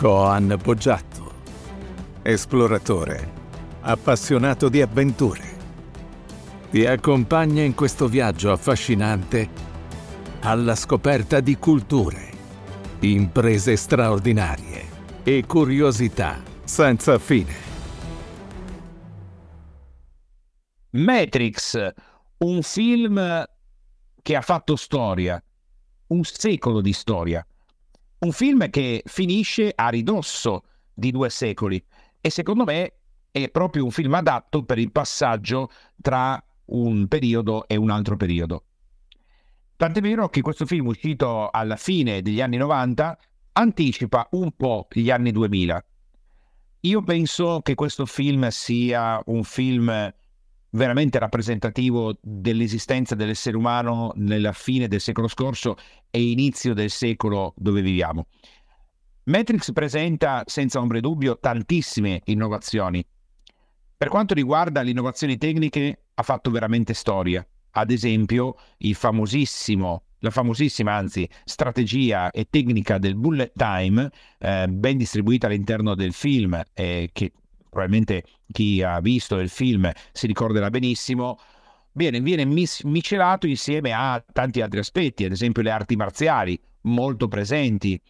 Coan Poggiatto, esploratore, appassionato di avventure. Ti accompagna in questo viaggio affascinante alla scoperta di culture, imprese straordinarie e curiosità senza fine. Matrix, un film che ha fatto storia, un secolo di storia. Un film che finisce a ridosso di due secoli e secondo me è proprio un film adatto per il passaggio tra un periodo e un altro periodo. Tant'è vero che questo film uscito alla fine degli anni 90 anticipa un po' gli anni 2000. Io penso che questo film sia un film veramente rappresentativo dell'esistenza dell'essere umano nella fine del secolo scorso e inizio del secolo dove viviamo. Matrix presenta senza ombra di dubbio tantissime innovazioni. Per quanto riguarda le innovazioni tecniche, ha fatto veramente storia. Ad esempio, la famosissima, anzi, strategia e tecnica del bullet time, eh, ben distribuita all'interno del film, eh, che probabilmente chi ha visto il film si ricorderà benissimo, viene, viene mis- miscelato insieme a tanti altri aspetti, ad esempio le arti marziali, molto presenti,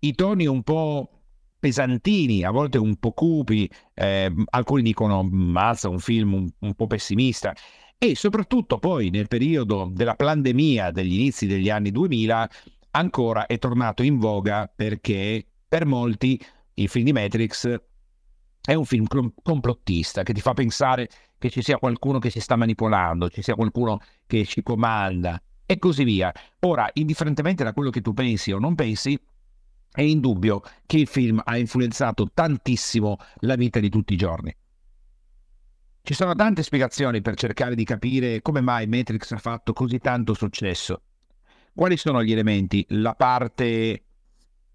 i toni un po' pesantini, a volte un po' cupi, eh, alcuni dicono mazza, un film un, un po' pessimista, e soprattutto poi nel periodo della pandemia degli inizi degli anni 2000 ancora è tornato in voga perché per molti il film di Matrix è un film complottista che ti fa pensare che ci sia qualcuno che ci sta manipolando, ci sia qualcuno che ci comanda e così via. Ora, indifferentemente da quello che tu pensi o non pensi, è indubbio che il film ha influenzato tantissimo la vita di tutti i giorni. Ci sono tante spiegazioni per cercare di capire come mai Matrix ha fatto così tanto successo. Quali sono gli elementi? La parte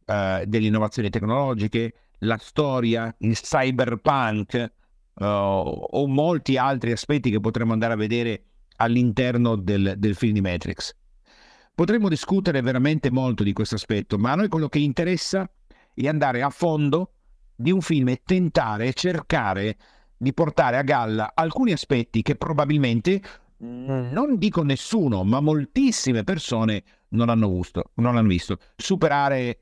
uh, delle innovazioni tecnologiche, la storia, il cyberpunk uh, o molti altri aspetti che potremmo andare a vedere all'interno del, del film di Matrix. Potremmo discutere veramente molto di questo aspetto, ma a noi quello che interessa è andare a fondo di un film e tentare, cercare di portare a galla alcuni aspetti che probabilmente non dico nessuno, ma moltissime persone non hanno, visto, non hanno visto. Superare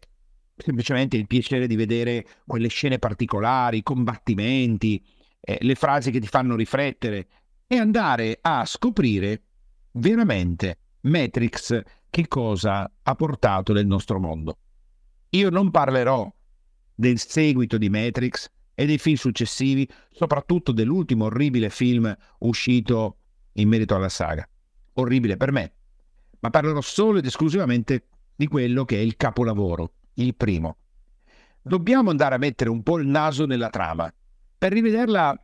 semplicemente il piacere di vedere quelle scene particolari, i combattimenti, eh, le frasi che ti fanno riflettere e andare a scoprire veramente Matrix che cosa ha portato nel nostro mondo. Io non parlerò del seguito di Matrix e dei film successivi, soprattutto dell'ultimo orribile film uscito in merito alla saga. Orribile per me, ma parlerò solo ed esclusivamente di quello che è il capolavoro, il primo. Dobbiamo andare a mettere un po' il naso nella trama per rivederla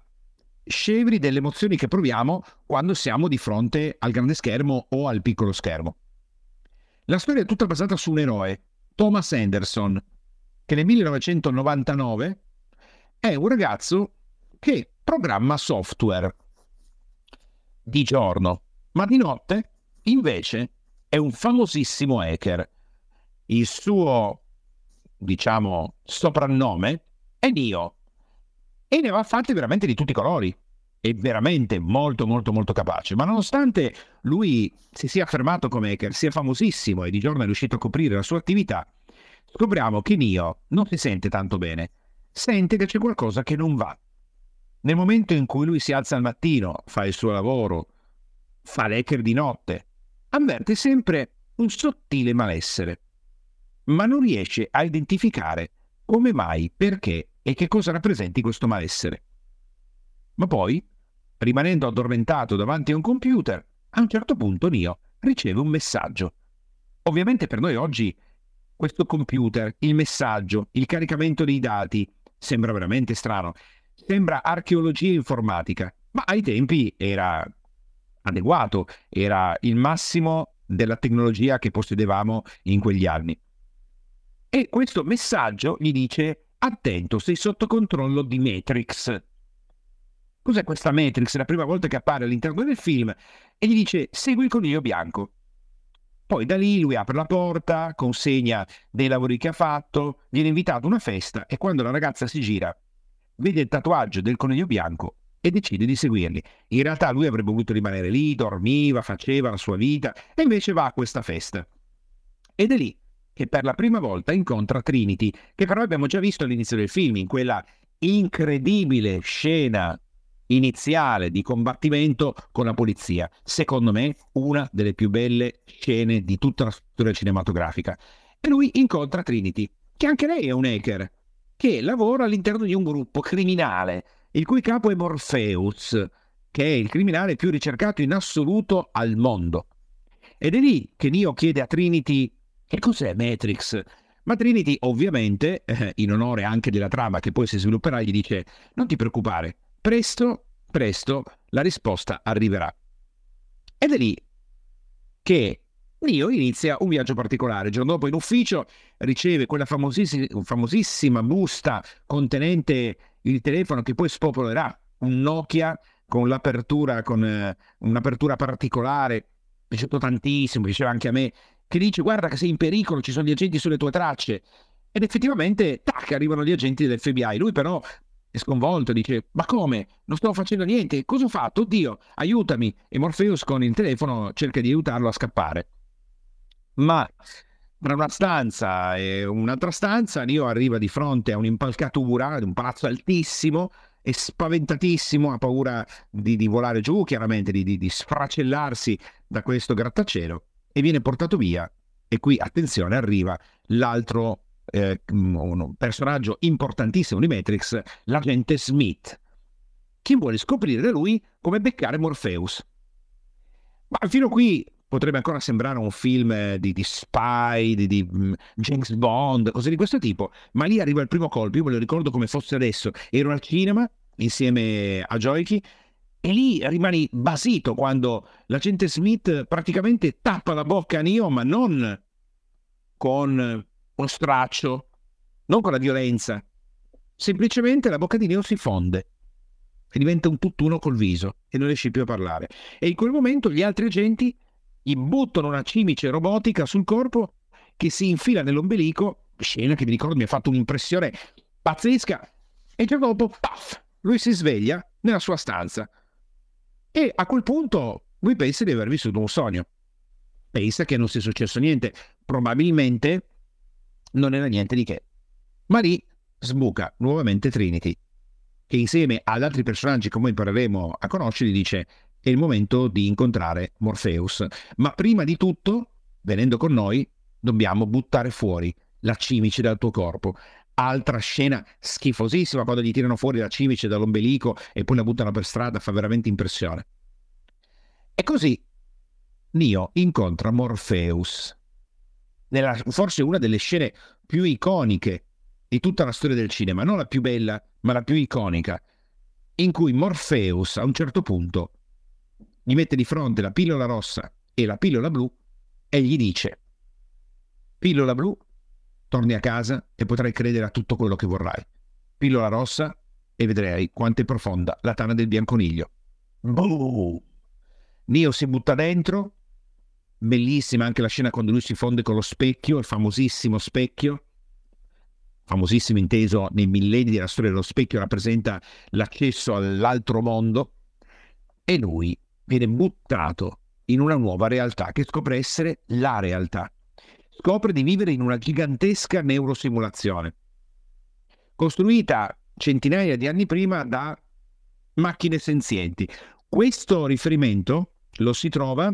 scevri delle emozioni che proviamo quando siamo di fronte al grande schermo o al piccolo schermo. La storia è tutta basata su un eroe, Thomas Anderson, che nel 1999 è un ragazzo che programma software di giorno, ma di notte invece è un famosissimo hacker. Il suo diciamo, soprannome è Nio. E ne va fatti veramente di tutti i colori. È veramente molto, molto, molto capace. Ma nonostante lui si sia affermato come hacker, sia famosissimo e di giorno è riuscito a coprire la sua attività, scopriamo che Nio non si sente tanto bene. Sente che c'è qualcosa che non va. Nel momento in cui lui si alza al mattino, fa il suo lavoro, fa l'hacker di notte, avverte sempre un sottile malessere ma non riesce a identificare come mai, perché e che cosa rappresenti questo malessere. Ma poi, rimanendo addormentato davanti a un computer, a un certo punto Nio riceve un messaggio. Ovviamente per noi oggi questo computer, il messaggio, il caricamento dei dati sembra veramente strano, sembra archeologia informatica, ma ai tempi era adeguato, era il massimo della tecnologia che possedevamo in quegli anni. E questo messaggio gli dice attento, sei sotto controllo di Matrix. Cos'è questa Matrix? È la prima volta che appare all'interno del film e gli dice segui il coniglio bianco. Poi da lì lui apre la porta, consegna dei lavori che ha fatto, viene invitato a una festa e quando la ragazza si gira, vede il tatuaggio del coniglio bianco e decide di seguirli. In realtà lui avrebbe voluto rimanere lì, dormiva, faceva la sua vita e invece va a questa festa. Ed è lì che per la prima volta incontra Trinity, che però abbiamo già visto all'inizio del film, in quella incredibile scena iniziale di combattimento con la polizia. Secondo me, una delle più belle scene di tutta la storia cinematografica. E lui incontra Trinity, che anche lei è un hacker, che lavora all'interno di un gruppo criminale il cui capo è Morpheus, che è il criminale più ricercato in assoluto al mondo. Ed è lì che Neo chiede a Trinity che cos'è Matrix. Ma Trinity, ovviamente, eh, in onore anche della trama che poi si svilupperà, gli dice: Non ti preoccupare, presto, presto la risposta arriverà. Ed è lì che Neo inizia un viaggio particolare. Il giorno dopo in ufficio riceve quella famosissima, famosissima busta contenente il telefono che poi spopolerà un Nokia con l'apertura, con eh, un'apertura particolare, piaciuto tantissimo, piaceva anche a me, che dice guarda che sei in pericolo, ci sono gli agenti sulle tue tracce. Ed effettivamente, tac, arrivano gli agenti dell'FBI. Lui però è sconvolto, dice ma come? Non sto facendo niente, cosa ho fatto? Oddio, aiutami. E Morpheus con il telefono cerca di aiutarlo a scappare. Ma tra una stanza e un'altra stanza, Neo arriva di fronte a un'impalcatura di un palazzo altissimo e spaventatissimo, ha paura di, di volare giù, chiaramente, di, di, di sfracellarsi da questo grattacielo e viene portato via. E qui, attenzione, arriva l'altro eh, personaggio importantissimo di Matrix, l'agente Smith, che vuole scoprire da lui come beccare Morpheus. Ma fino a qui potrebbe ancora sembrare un film di, di spy, di, di um, James Bond, cose di questo tipo, ma lì arriva il primo colpo, io me lo ricordo come fosse adesso, ero al cinema insieme a Joichi e lì rimani basito quando l'agente Smith praticamente tappa la bocca a Neo, ma non con uno straccio, non con la violenza, semplicemente la bocca di Neo si fonde e diventa un tutt'uno col viso e non riesce più a parlare. E in quel momento gli altri agenti gli buttano una cimice robotica sul corpo che si infila nell'ombelico, scena che mi ricordo mi ha fatto un'impressione pazzesca, e già dopo, paf, lui si sveglia nella sua stanza. E a quel punto lui pensa di aver vissuto un sogno. Pensa che non sia successo niente. Probabilmente non era niente di che. Ma lì sbuca nuovamente Trinity, che insieme ad altri personaggi che poi impareremo a conoscere dice è il momento di incontrare Morpheus. Ma prima di tutto, venendo con noi, dobbiamo buttare fuori la cimice dal tuo corpo. Altra scena schifosissima quando gli tirano fuori la cimice dall'ombelico e poi la buttano per strada, fa veramente impressione. E così Neo incontra Morpheus. Nella, forse una delle scene più iconiche di tutta la storia del cinema, non la più bella, ma la più iconica, in cui Morpheus a un certo punto gli mette di fronte la pillola rossa e la pillola blu e gli dice pillola blu, torni a casa e potrai credere a tutto quello che vorrai. Pillola rossa e vedrai quanto è profonda la tana del bianconiglio. Boom! Neo si butta dentro, bellissima anche la scena quando lui si fonde con lo specchio, il famosissimo specchio, famosissimo inteso nei millenni della storia dello specchio, rappresenta l'accesso all'altro mondo, e lui viene buttato in una nuova realtà che scopre essere la realtà. Scopre di vivere in una gigantesca neurosimulazione, costruita centinaia di anni prima da macchine senzienti. Questo riferimento lo si trova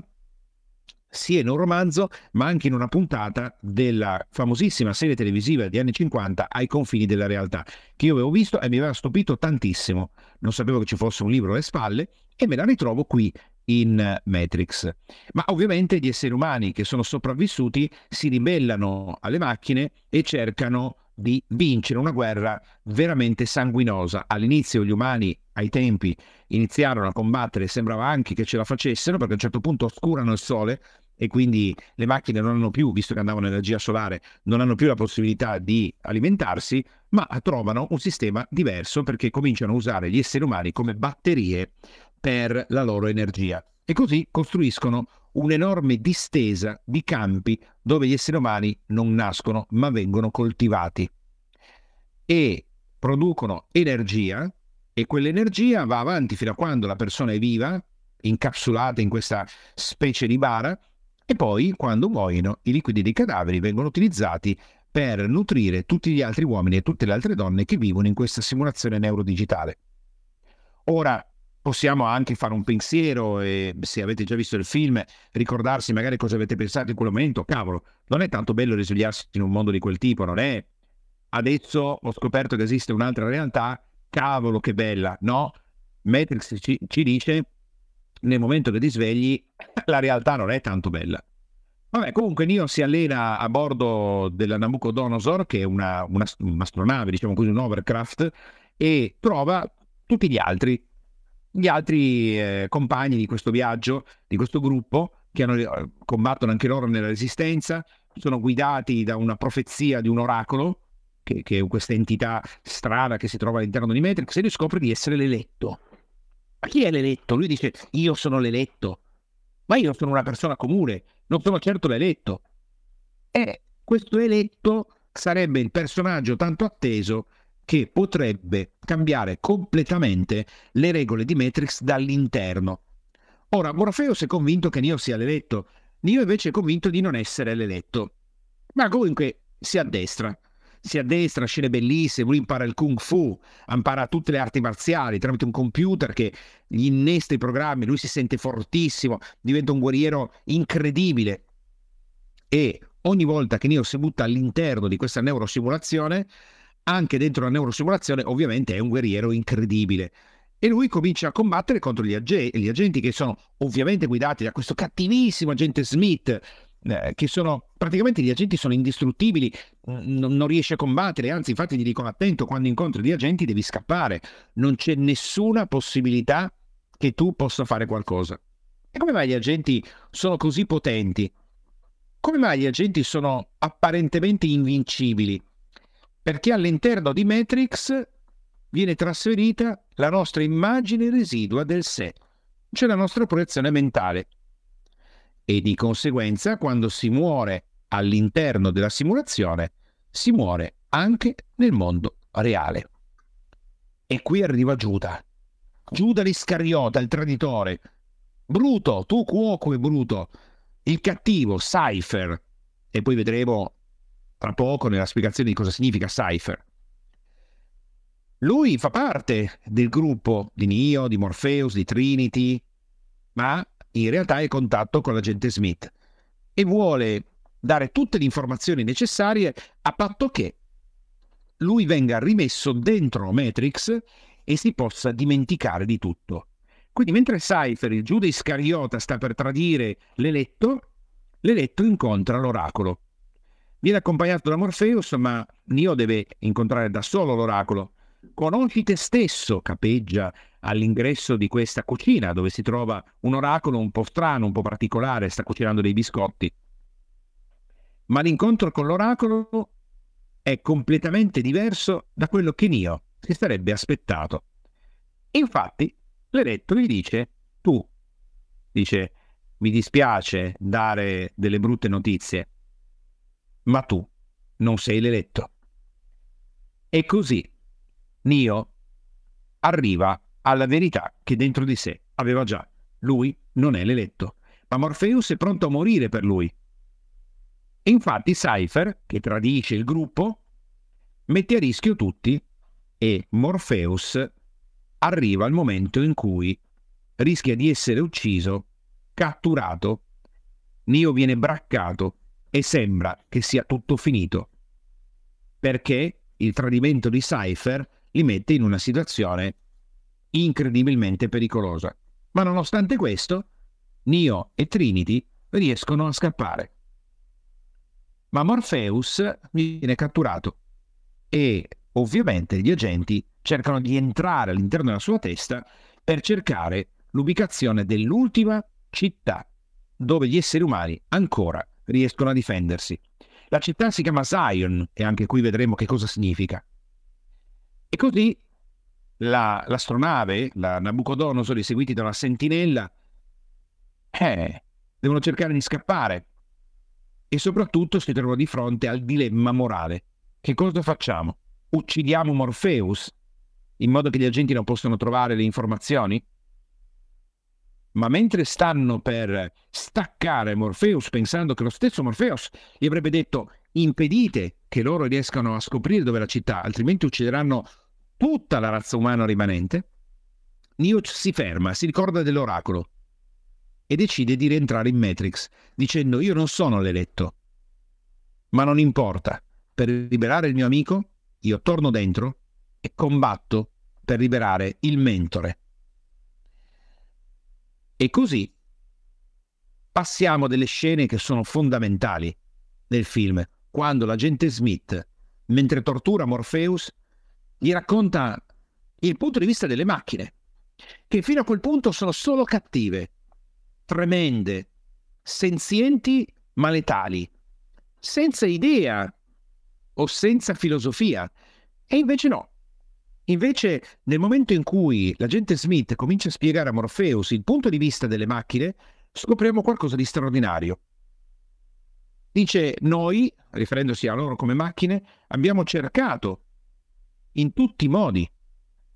sia in un romanzo, ma anche in una puntata della famosissima serie televisiva degli anni 50 ai confini della realtà, che io avevo visto e mi aveva stupito tantissimo. Non sapevo che ci fosse un libro alle spalle e me la ritrovo qui in Matrix. Ma ovviamente gli esseri umani che sono sopravvissuti si ribellano alle macchine e cercano di vincere una guerra veramente sanguinosa. All'inizio gli umani, ai tempi, iniziarono a combattere, sembrava anche che ce la facessero, perché a un certo punto oscurano il sole e quindi le macchine non hanno più, visto che andavano in energia solare, non hanno più la possibilità di alimentarsi, ma trovano un sistema diverso perché cominciano a usare gli esseri umani come batterie per la loro energia. E così costruiscono un'enorme distesa di campi dove gli esseri umani non nascono ma vengono coltivati e producono energia e quell'energia va avanti fino a quando la persona è viva, incapsulata in questa specie di bara, e poi quando muoiono i liquidi dei cadaveri vengono utilizzati per nutrire tutti gli altri uomini e tutte le altre donne che vivono in questa simulazione neurodigitale. Ora, possiamo anche fare un pensiero e se avete già visto il film ricordarsi magari cosa avete pensato in quel momento, cavolo, non è tanto bello risvegliarsi in un mondo di quel tipo, non è adesso ho scoperto che esiste un'altra realtà, cavolo che bella, no? Matrix ci, ci dice nel momento che ti svegli la realtà non è tanto bella. Vabbè, comunque Neo si allena a bordo della Nabucodonosor, che è una, una, un'astronave, diciamo così, un overcraft, e trova tutti gli altri gli altri eh, compagni di questo viaggio, di questo gruppo, che hanno, eh, combattono anche loro nella resistenza, sono guidati da una profezia di un oracolo, che, che è questa entità strana che si trova all'interno di Matrix, e lui scopre di essere l'eletto. Ma chi è l'eletto? Lui dice, io sono l'eletto, ma io sono una persona comune, non sono certo l'eletto. E questo eletto sarebbe il personaggio tanto atteso che potrebbe cambiare completamente le regole di Matrix dall'interno. Ora, Morpheus è convinto che Neo sia l'eletto, Neo invece è convinto di non essere l'eletto. Ma comunque si addestra. Si addestra, scene bellissime, lui impara il kung fu, impara tutte le arti marziali tramite un computer che gli innesta i programmi, lui si sente fortissimo, diventa un guerriero incredibile. E ogni volta che Neo si butta all'interno di questa neurosimulazione, anche dentro la neurosimulazione, ovviamente è un guerriero incredibile. E lui comincia a combattere contro gli, ag- gli agenti che sono ovviamente guidati da questo cattivissimo agente Smith, eh, che sono praticamente gli agenti sono indistruttibili, n- non riesce a combattere, anzi infatti gli dicono attento, quando incontri gli agenti devi scappare, non c'è nessuna possibilità che tu possa fare qualcosa. E come mai gli agenti sono così potenti? Come mai gli agenti sono apparentemente invincibili? Perché all'interno di Matrix viene trasferita la nostra immagine residua del sé, cioè la nostra proiezione mentale. E di conseguenza, quando si muore all'interno della simulazione, si muore anche nel mondo reale. E qui arriva Giuda. Giuda l'Iscariota, il traditore. Bruto, tu cuoco e bruto. Il cattivo, Cypher. E poi vedremo tra poco nella spiegazione di cosa significa Cypher. Lui fa parte del gruppo di Neo, di Morpheus, di Trinity, ma in realtà è in contatto con l'agente Smith e vuole dare tutte le informazioni necessarie a patto che lui venga rimesso dentro Matrix e si possa dimenticare di tutto. Quindi mentre Cypher, il Giuda Iscariota, sta per tradire l'eletto, l'eletto incontra l'oracolo Viene accompagnato da Morpheus, ma Neo deve incontrare da solo l'oracolo. Conosci te stesso, capeggia all'ingresso di questa cucina dove si trova un oracolo un po' strano, un po' particolare, sta cucinando dei biscotti. Ma l'incontro con l'oracolo è completamente diverso da quello che Neo si sarebbe aspettato. Infatti, l'eletto gli dice, tu, dice, mi dispiace dare delle brutte notizie, ma tu non sei l'eletto. E così Nio arriva alla verità che dentro di sé aveva già. Lui non è l'eletto, ma Morpheus è pronto a morire per lui. E infatti Cypher, che tradisce il gruppo, mette a rischio tutti e Morpheus arriva al momento in cui rischia di essere ucciso, catturato, Nio viene braccato e sembra che sia tutto finito, perché il tradimento di Cypher li mette in una situazione incredibilmente pericolosa. Ma nonostante questo, Neo e Trinity riescono a scappare. Ma Morpheus viene catturato e ovviamente gli agenti cercano di entrare all'interno della sua testa per cercare l'ubicazione dell'ultima città dove gli esseri umani ancora riescono a difendersi. La città si chiama Zion e anche qui vedremo che cosa significa. E così la, l'astronave, la Nabucodonosor, seguiti da una sentinella, eh, devono cercare di scappare e soprattutto si trovano di fronte al dilemma morale. Che cosa facciamo? Uccidiamo Morpheus in modo che gli agenti non possano trovare le informazioni? Ma mentre stanno per staccare Morpheus pensando che lo stesso Morpheus gli avrebbe detto impedite che loro riescano a scoprire dove è la città, altrimenti uccideranno tutta la razza umana rimanente, Newt si ferma, si ricorda dell'oracolo e decide di rientrare in Matrix, dicendo io non sono l'eletto, ma non importa, per liberare il mio amico io torno dentro e combatto per liberare il mentore. E così passiamo delle scene che sono fondamentali nel film, quando l'agente Smith, mentre tortura Morpheus, gli racconta il punto di vista delle macchine, che fino a quel punto sono solo cattive, tremende, senzienti ma letali, senza idea o senza filosofia. E invece no. Invece, nel momento in cui l'agente Smith comincia a spiegare a Morpheus il punto di vista delle macchine, scopriamo qualcosa di straordinario. Dice, noi, riferendosi a loro come macchine, abbiamo cercato in tutti i modi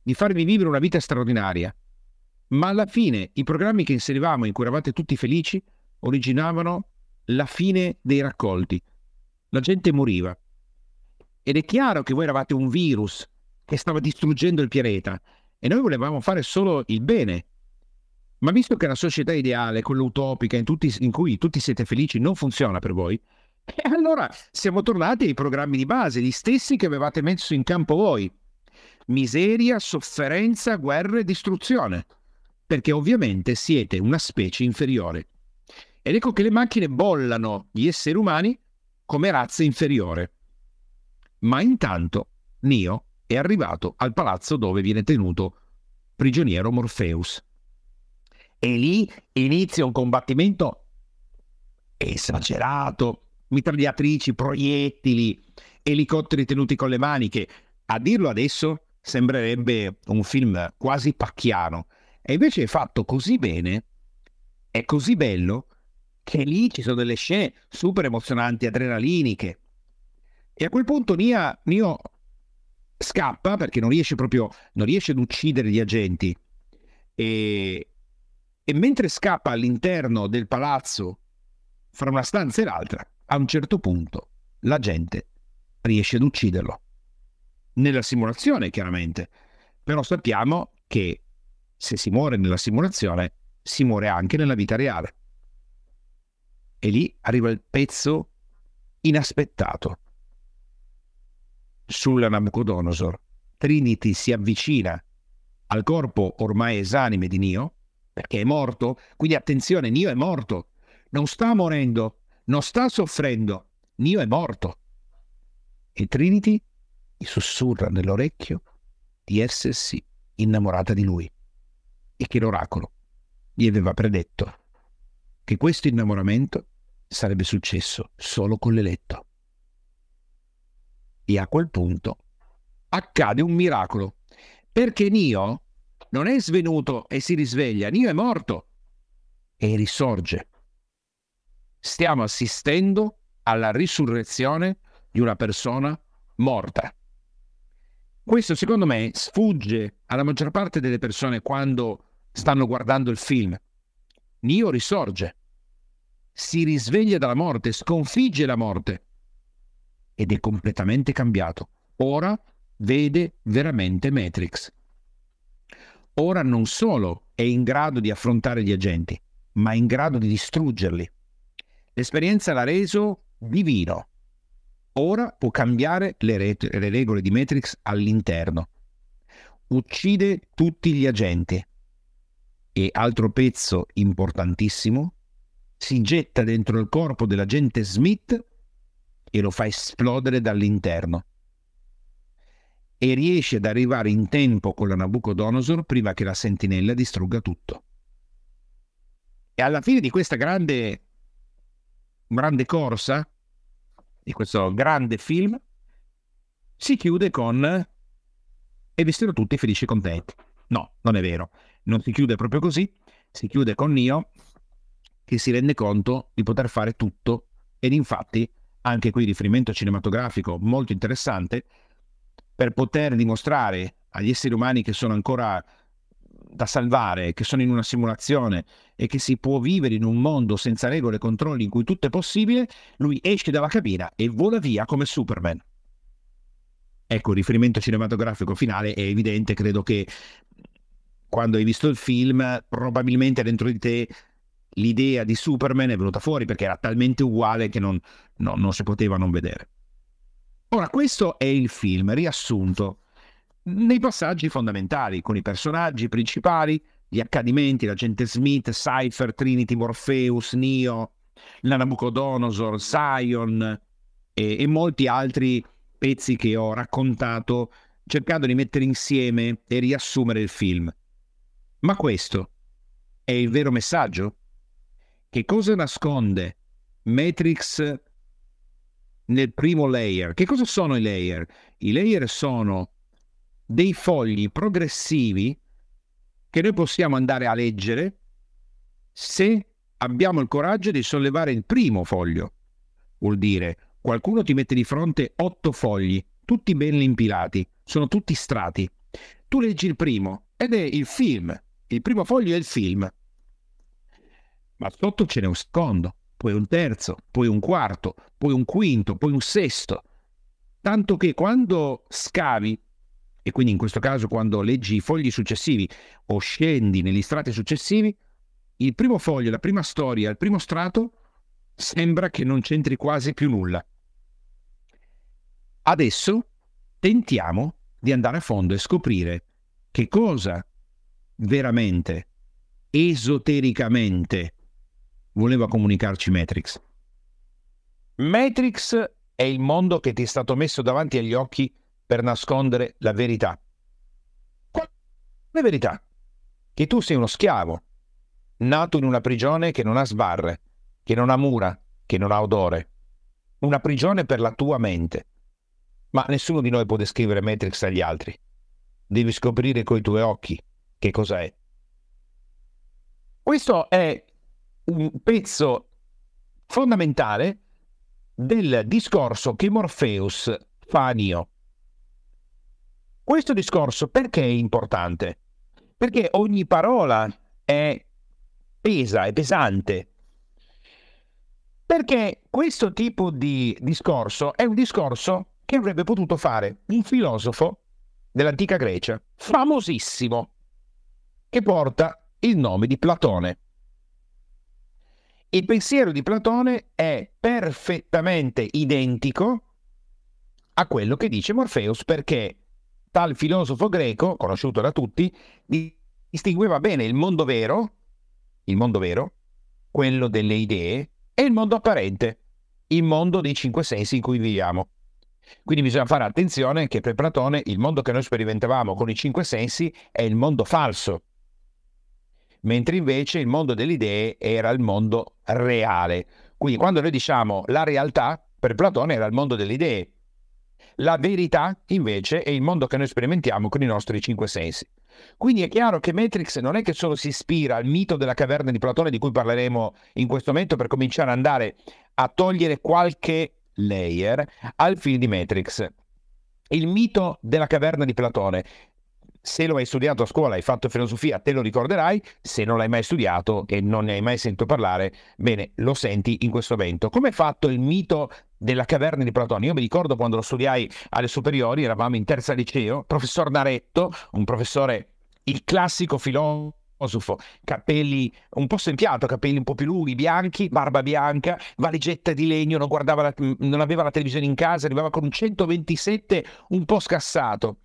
di farvi vivere una vita straordinaria, ma alla fine i programmi che inserivamo in cui eravate tutti felici originavano la fine dei raccolti. La gente moriva. Ed è chiaro che voi eravate un virus che stava distruggendo il pianeta e noi volevamo fare solo il bene. Ma visto che la società ideale, quella utopica in, tutti, in cui tutti siete felici, non funziona per voi, e allora siamo tornati ai programmi di base, gli stessi che avevate messo in campo voi. Miseria, sofferenza, guerra e distruzione. Perché ovviamente siete una specie inferiore. Ed ecco che le macchine bollano gli esseri umani come razza inferiore. Ma intanto Neo è arrivato al palazzo dove viene tenuto prigioniero Morpheus. E lì inizia un combattimento esagerato, mitragliatrici, proiettili, elicotteri tenuti con le mani che, a dirlo adesso, sembrerebbe un film quasi pacchiano. E invece è fatto così bene, è così bello, che lì ci sono delle scene super emozionanti, adrenaliniche. E a quel punto Nia, Nio scappa perché non riesce proprio, non riesce ad uccidere gli agenti. E, e mentre scappa all'interno del palazzo, fra una stanza e l'altra, a un certo punto la gente riesce ad ucciderlo. Nella simulazione, chiaramente. Però sappiamo che se si muore nella simulazione, si muore anche nella vita reale. E lì arriva il pezzo inaspettato. Sulla Nabucodonosor, Trinity si avvicina al corpo ormai esanime di Nio, perché è morto, quindi attenzione, Nio è morto, non sta morendo, non sta soffrendo, Nio è morto. E Trinity gli sussurra nell'orecchio di essersi innamorata di lui e che l'oracolo gli aveva predetto che questo innamoramento sarebbe successo solo con l'eletto. E a quel punto accade un miracolo, perché Nio non è svenuto e si risveglia, Nio è morto e risorge. Stiamo assistendo alla risurrezione di una persona morta. Questo secondo me sfugge alla maggior parte delle persone quando stanno guardando il film. Nio risorge, si risveglia dalla morte, sconfigge la morte ed è completamente cambiato. Ora vede veramente Matrix. Ora non solo è in grado di affrontare gli agenti, ma è in grado di distruggerli. L'esperienza l'ha reso divino. Ora può cambiare le, re- le regole di Matrix all'interno. Uccide tutti gli agenti. E altro pezzo importantissimo, si getta dentro il corpo dell'agente Smith e lo fa esplodere dall'interno. E riesce ad arrivare in tempo con la Nabucodonosor prima che la sentinella distrugga tutto. E alla fine di questa grande grande corsa, di questo grande film, si chiude con e vestito tutti felici e contenti. No, non è vero. Non si chiude proprio così, si chiude con Nio che si rende conto di poter fare tutto ed infatti anche qui riferimento cinematografico molto interessante per poter dimostrare agli esseri umani che sono ancora da salvare, che sono in una simulazione e che si può vivere in un mondo senza regole e controlli in cui tutto è possibile, lui esce dalla cabina e vola via come Superman. Ecco, il riferimento cinematografico finale è evidente, credo che quando hai visto il film, probabilmente dentro di te l'idea di Superman è venuta fuori perché era talmente uguale che non, no, non si poteva non vedere. Ora, questo è il film riassunto nei passaggi fondamentali, con i personaggi principali, gli accadimenti, l'agente Smith, Cypher, Trinity, Morpheus, Neo, la Nabucodonosor, Zion e, e molti altri pezzi che ho raccontato cercando di mettere insieme e riassumere il film. Ma questo è il vero messaggio? Che cosa nasconde Matrix nel primo layer? Che cosa sono i layer? I layer sono dei fogli progressivi che noi possiamo andare a leggere se abbiamo il coraggio di sollevare il primo foglio. Vuol dire, qualcuno ti mette di fronte otto fogli, tutti ben impilati, sono tutti strati. Tu leggi il primo ed è il film. Il primo foglio è il film. Ma sotto ce n'è un secondo, poi un terzo, poi un quarto, poi un quinto, poi un sesto. Tanto che quando scavi e quindi in questo caso quando leggi i fogli successivi o scendi negli strati successivi, il primo foglio, la prima storia, il primo strato sembra che non c'entri quasi più nulla. Adesso tentiamo di andare a fondo e scoprire che cosa veramente, esotericamente, voleva comunicarci Matrix. Matrix è il mondo che ti è stato messo davanti agli occhi per nascondere la verità. Qual è verità? Che tu sei uno schiavo, nato in una prigione che non ha sbarre, che non ha mura, che non ha odore. Una prigione per la tua mente. Ma nessuno di noi può descrivere Matrix agli altri. Devi scoprire coi tuoi occhi che cos'è. Questo è un pezzo fondamentale del discorso che Morpheus fa a Nio. Questo discorso perché è importante? Perché ogni parola è pesa, è pesante. Perché questo tipo di discorso è un discorso che avrebbe potuto fare un filosofo dell'antica Grecia, famosissimo, che porta il nome di Platone. Il pensiero di Platone è perfettamente identico a quello che dice Morpheus perché tal filosofo greco, conosciuto da tutti, distingueva bene il mondo vero, il mondo vero, quello delle idee, e il mondo apparente, il mondo dei cinque sensi in cui viviamo. Quindi bisogna fare attenzione che per Platone il mondo che noi sperimentavamo con i cinque sensi è il mondo falso, mentre invece il mondo delle idee era il mondo reale. Quindi quando noi diciamo la realtà, per Platone era il mondo delle idee, la verità, invece, è il mondo che noi sperimentiamo con i nostri cinque sensi. Quindi è chiaro che Matrix non è che solo si ispira al mito della caverna di Platone, di cui parleremo in questo momento, per cominciare ad andare a togliere qualche layer al film di Matrix. Il mito della caverna di Platone se lo hai studiato a scuola, hai fatto filosofia, te lo ricorderai, se non l'hai mai studiato e non ne hai mai sentito parlare, bene, lo senti in questo momento. Come è fatto il mito della caverna di Platone? Io mi ricordo quando lo studiai alle superiori, eravamo in terza liceo, professor Naretto, un professore, il classico filosofo, capelli un po' sempiato, capelli un po' più lunghi, bianchi, barba bianca, valigetta di legno, non, la, non aveva la televisione in casa, arrivava con un 127 un po' scassato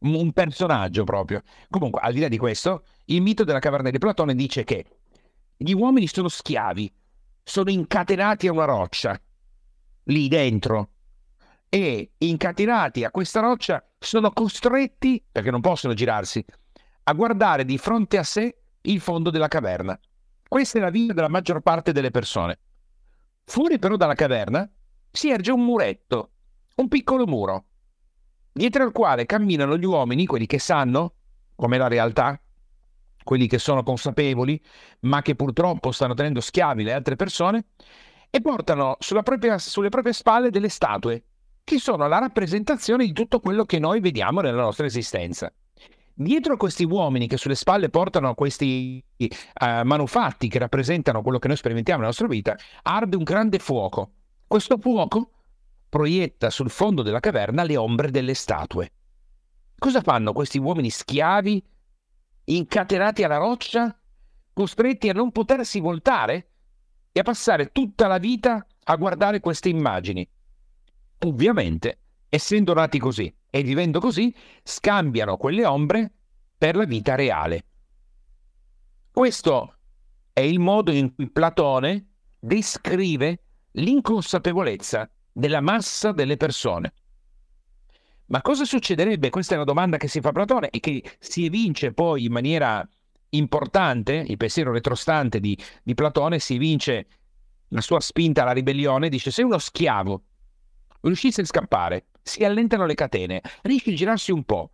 un personaggio proprio. Comunque, al di là di questo, il mito della caverna di Platone dice che gli uomini sono schiavi, sono incatenati a una roccia, lì dentro, e incatenati a questa roccia sono costretti, perché non possono girarsi, a guardare di fronte a sé il fondo della caverna. Questa è la vita della maggior parte delle persone. Fuori però dalla caverna si erge un muretto, un piccolo muro, dietro al quale camminano gli uomini, quelli che sanno com'è la realtà, quelli che sono consapevoli, ma che purtroppo stanno tenendo schiavi le altre persone, e portano propria, sulle proprie spalle delle statue, che sono la rappresentazione di tutto quello che noi vediamo nella nostra esistenza. Dietro a questi uomini che sulle spalle portano questi uh, manufatti che rappresentano quello che noi sperimentiamo nella nostra vita, arde un grande fuoco. Questo fuoco proietta sul fondo della caverna le ombre delle statue. Cosa fanno questi uomini schiavi, incatenati alla roccia, costretti a non potersi voltare e a passare tutta la vita a guardare queste immagini? Ovviamente, essendo nati così, e vivendo così scambiano quelle ombre per la vita reale. Questo è il modo in cui Platone descrive l'inconsapevolezza della massa delle persone. Ma cosa succederebbe? Questa è una domanda che si fa Platone e che si evince poi in maniera importante, il pensiero retrostante di, di Platone si evince la sua spinta alla ribellione, dice se uno schiavo riuscisse a scappare si allentano le catene, riesce a girarsi un po',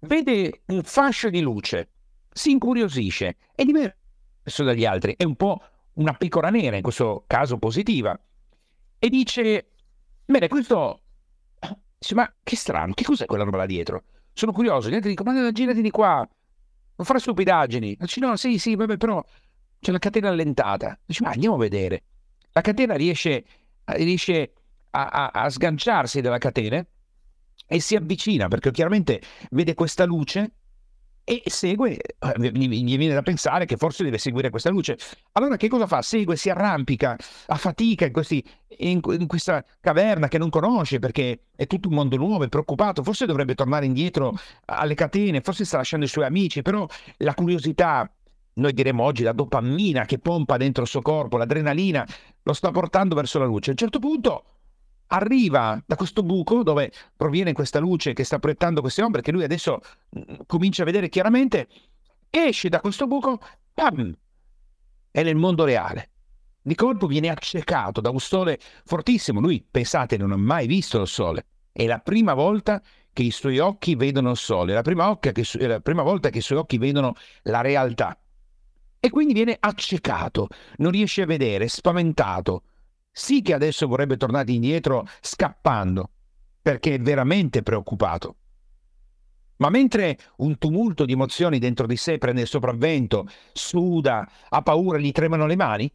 vede un fascio di luce, si incuriosisce, è diverso dagli altri, è un po' una pecora nera, in questo caso positiva, e dice, bene, questo, dice, ma che strano, che cos'è quella roba là dietro? Sono curioso, gli altri dicono, ma girati di qua, non fare stupidaggini. Dice, no, sì, sì, vabbè, però c'è la catena allentata. Dice, ma andiamo a vedere. La catena riesce, riesce a, a, a sganciarsi dalla catena e si avvicina perché chiaramente vede questa luce e segue, gli viene da pensare che forse deve seguire questa luce. Allora che cosa fa? Segue, si arrampica, a fatica in, questi, in, in, questa caverna che non conosce perché è tutto un mondo nuovo, è preoccupato, forse dovrebbe tornare indietro alle catene, forse sta lasciando i suoi amici, però la curiosità, noi diremmo oggi la dopamina che pompa dentro il suo corpo, l'adrenalina, lo sta portando verso la luce. A un certo punto arriva da questo buco dove proviene questa luce che sta proiettando queste ombre, che lui adesso mm, comincia a vedere chiaramente, esce da questo buco, pam, è nel mondo reale. Di colpo viene accecato da un sole fortissimo. Lui, pensate, non ha mai visto il sole. È la prima volta che i suoi occhi vedono il sole, è la prima, che, è la prima volta che i suoi occhi vedono la realtà. E quindi viene accecato, non riesce a vedere, spaventato, sì che adesso vorrebbe tornare indietro scappando, perché è veramente preoccupato. Ma mentre un tumulto di emozioni dentro di sé prende il sopravvento, suda, ha paura, gli tremano le mani,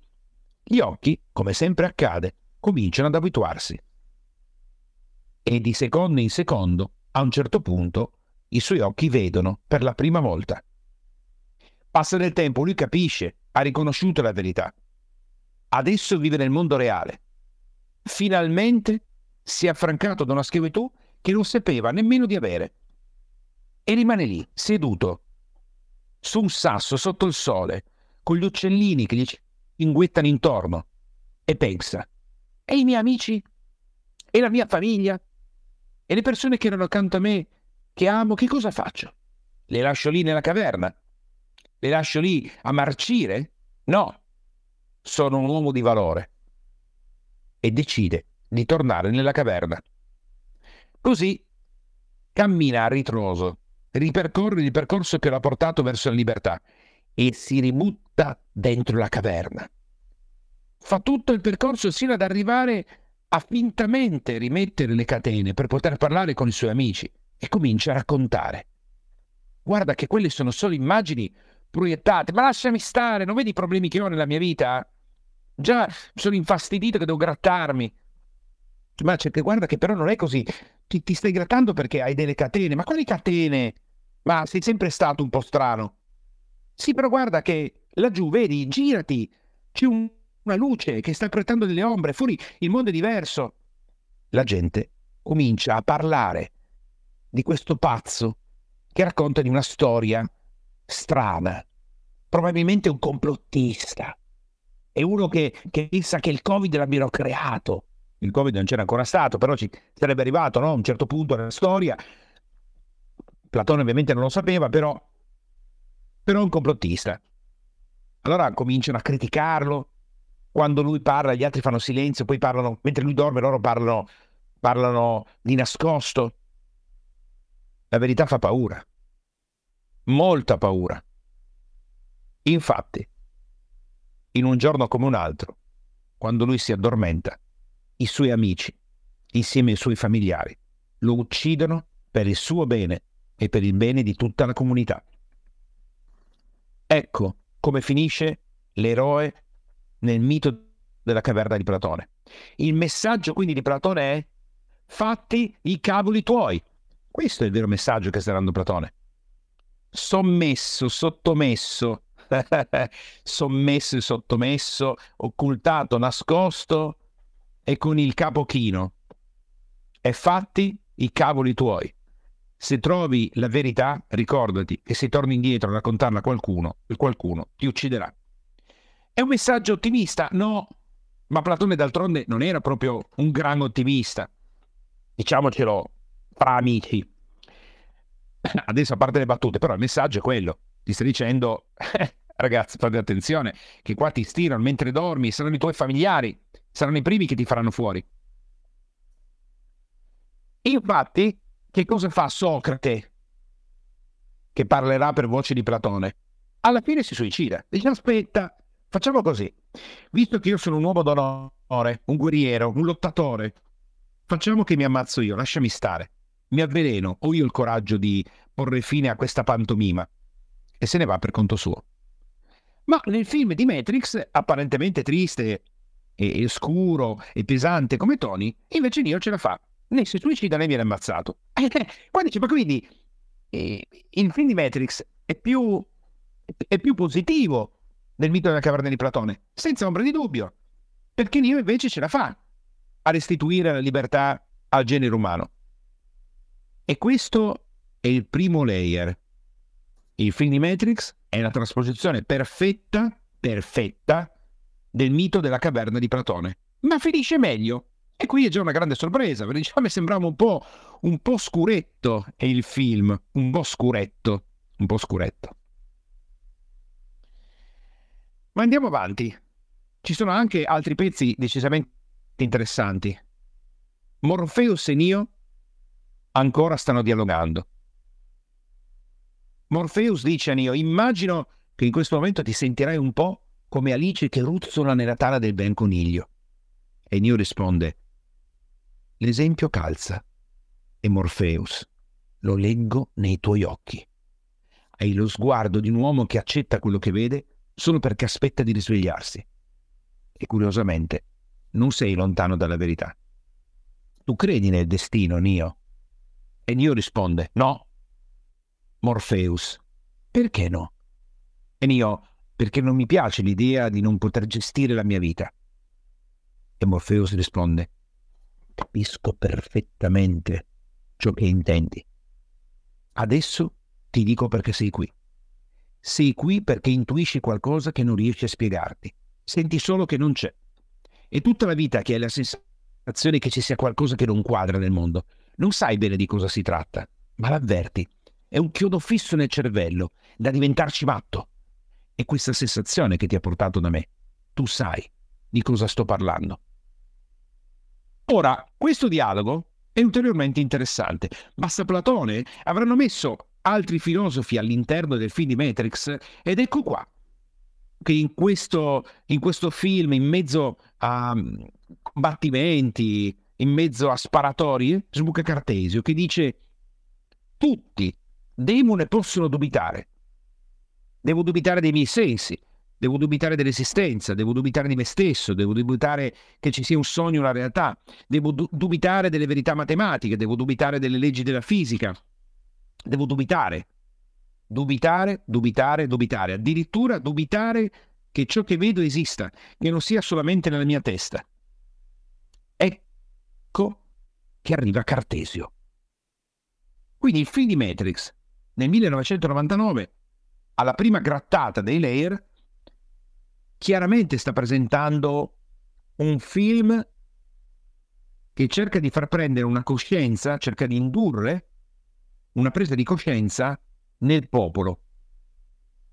gli occhi, come sempre accade, cominciano ad abituarsi. E di secondo in secondo, a un certo punto, i suoi occhi vedono per la prima volta. Passa del tempo, lui capisce, ha riconosciuto la verità adesso vive nel mondo reale. Finalmente si è affrancato da una schiavitù che non sapeva nemmeno di avere. E rimane lì, seduto, su un sasso sotto il sole, con gli uccellini che gli cinguettano intorno, e pensa, e i miei amici? E la mia famiglia? E le persone che erano accanto a me, che amo, che cosa faccio? Le lascio lì nella caverna? Le lascio lì a marcire? No, sono un uomo di valore e decide di tornare nella caverna. Così cammina a ritroso, ripercorre il percorso che l'ha portato verso la libertà e si ributta dentro la caverna. Fa tutto il percorso sino ad arrivare a fintamente rimettere le catene per poter parlare con i suoi amici e comincia a raccontare. Guarda che quelle sono solo immagini proiettate, ma lasciami stare, non vedi i problemi che ho nella mia vita? Già sono infastidito che devo grattarmi. Ma c'è che guarda che però non è così. Ti, ti, stai grattando perché hai delle catene. Ma quali catene? Ma sei sempre stato un po' strano. Sì, però guarda che laggiù, vedi, girati. C'è un, una luce che sta proiettando delle ombre. Fuori il mondo è diverso. La gente comincia a parlare di questo pazzo che racconta di una storia strana. Probabilmente un complottista è uno che, che pensa che il Covid l'abbiano creato. Il Covid non c'era ancora stato, però ci sarebbe arrivato no? a un certo punto nella storia. Platone ovviamente non lo sapeva, però, è un complottista. Allora cominciano a criticarlo. Quando lui parla, gli altri fanno silenzio, poi parlano, mentre lui dorme, loro parlano, parlano di nascosto. La verità fa paura, molta paura. Infatti, in un giorno come un altro, quando lui si addormenta, i suoi amici, insieme ai suoi familiari, lo uccidono per il suo bene e per il bene di tutta la comunità. Ecco come finisce l'eroe nel mito della caverna di Platone. Il messaggio quindi di Platone è fatti i cavoli tuoi. Questo è il vero messaggio che sta dando Platone. Sommesso, sottomesso, sommesso e sottomesso, occultato, nascosto e con il capo chino. E fatti i cavoli tuoi. Se trovi la verità, ricordati che se torni indietro a raccontarla a qualcuno, qualcuno ti ucciderà. È un messaggio ottimista? No, ma Platone d'altronde non era proprio un gran ottimista. Diciamocelo fra amici. Adesso a parte le battute, però il messaggio è quello. Ti sta dicendo, ragazzi, fate attenzione, che qua ti stirano mentre dormi, saranno i tuoi familiari, saranno i primi che ti faranno fuori. Infatti, che cosa fa Socrate, che parlerà per voce di Platone? Alla fine si suicida. Dice, aspetta, facciamo così. Visto che io sono un uomo d'onore, un guerriero, un lottatore, facciamo che mi ammazzo io, lasciami stare. Mi avveleno, ho io il coraggio di porre fine a questa pantomima. E se ne va per conto suo. Ma nel film di Matrix, apparentemente triste e scuro e pesante come Tony, invece Neo ce la fa. Né si suicida né viene ammazzato. Qua dice, ma quindi eh, il film di Matrix è più, è più positivo del mito della caverna di Platone, senza ombra di dubbio, perché Neo invece ce la fa a restituire la libertà al genere umano. E questo è il primo layer. Il film di Matrix è la trasposizione perfetta, perfetta, del mito della caverna di Platone. Ma finisce meglio. E qui è già una grande sorpresa, perché diciamo, mi sembrava un po', un po' scuretto il film, un po' scuretto, un po' scuretto. Ma andiamo avanti. Ci sono anche altri pezzi decisamente interessanti. Morpheus e Neo ancora stanno dialogando. Morpheus dice a Neo, immagino che in questo momento ti sentirai un po' come Alice che ruzzola nella tana del ben coniglio. E Neo risponde, l'esempio calza. E Morpheus, lo leggo nei tuoi occhi. Hai lo sguardo di un uomo che accetta quello che vede solo perché aspetta di risvegliarsi. E curiosamente, non sei lontano dalla verità. Tu credi nel destino, Nio? E Nio risponde, no. Morpheus, perché no? E Nio, perché non mi piace l'idea di non poter gestire la mia vita. E Morpheus risponde, capisco perfettamente ciò che intendi. Adesso ti dico perché sei qui. Sei qui perché intuisci qualcosa che non riesci a spiegarti. Senti solo che non c'è. E tutta la vita che hai la sensazione che ci sia qualcosa che non quadra nel mondo. Non sai bene di cosa si tratta, ma l'avverti. È un chiodo fisso nel cervello, da diventarci matto. È questa sensazione che ti ha portato da me. Tu sai di cosa sto parlando. Ora, questo dialogo è ulteriormente interessante. Basta Platone avranno messo altri filosofi all'interno del film di Matrix ed ecco qua che in questo, in questo film, in mezzo a mm, combattimenti, in mezzo a sparatorie, sbuca Cartesio che dice tutti demone possono dubitare. Devo dubitare dei miei sensi, devo dubitare dell'esistenza, devo dubitare di me stesso, devo dubitare che ci sia un sogno, una realtà, devo du- dubitare delle verità matematiche, devo dubitare delle leggi della fisica, devo dubitare, dubitare, dubitare, dubitare, addirittura dubitare che ciò che vedo esista, che non sia solamente nella mia testa. Ecco che arriva Cartesio. Quindi il film di Matrix nel 1999, alla prima grattata dei layer, chiaramente sta presentando un film che cerca di far prendere una coscienza, cerca di indurre una presa di coscienza nel popolo.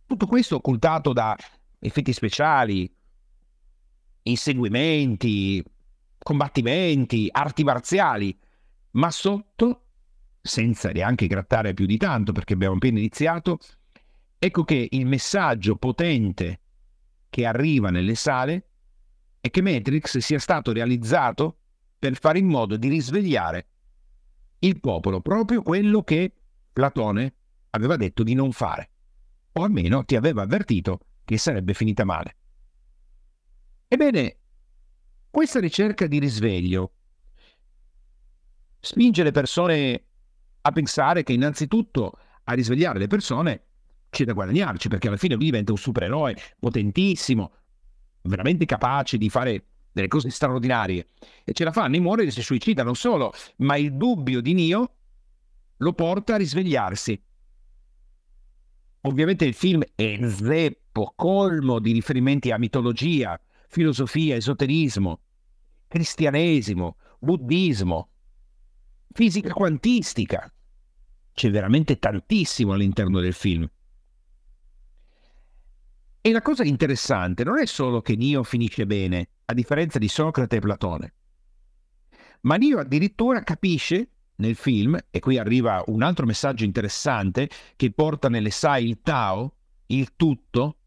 Tutto questo occultato da effetti speciali, inseguimenti, combattimenti, arti marziali, ma sotto, senza neanche grattare più di tanto perché abbiamo appena iniziato, Ecco che il messaggio potente che arriva nelle sale è che Matrix sia stato realizzato per fare in modo di risvegliare il popolo, proprio quello che Platone aveva detto di non fare, o almeno ti aveva avvertito che sarebbe finita male. Ebbene, questa ricerca di risveglio spinge le persone a pensare che innanzitutto a risvegliare le persone c'è da guadagnarci, perché alla fine lui diventa un supereroe potentissimo, veramente capace di fare delle cose straordinarie. E ce la fanno, e muore e si suicida, non solo, ma il dubbio di Nio lo porta a risvegliarsi. Ovviamente il film è zeppo, colmo di riferimenti a mitologia, filosofia, esoterismo, cristianesimo, buddismo, fisica quantistica. C'è veramente tantissimo all'interno del film. E la cosa interessante non è solo che Nio finisce bene, a differenza di Socrate e Platone, ma Nio addirittura capisce nel film, e qui arriva un altro messaggio interessante che porta nelle sai il Tao, il tutto,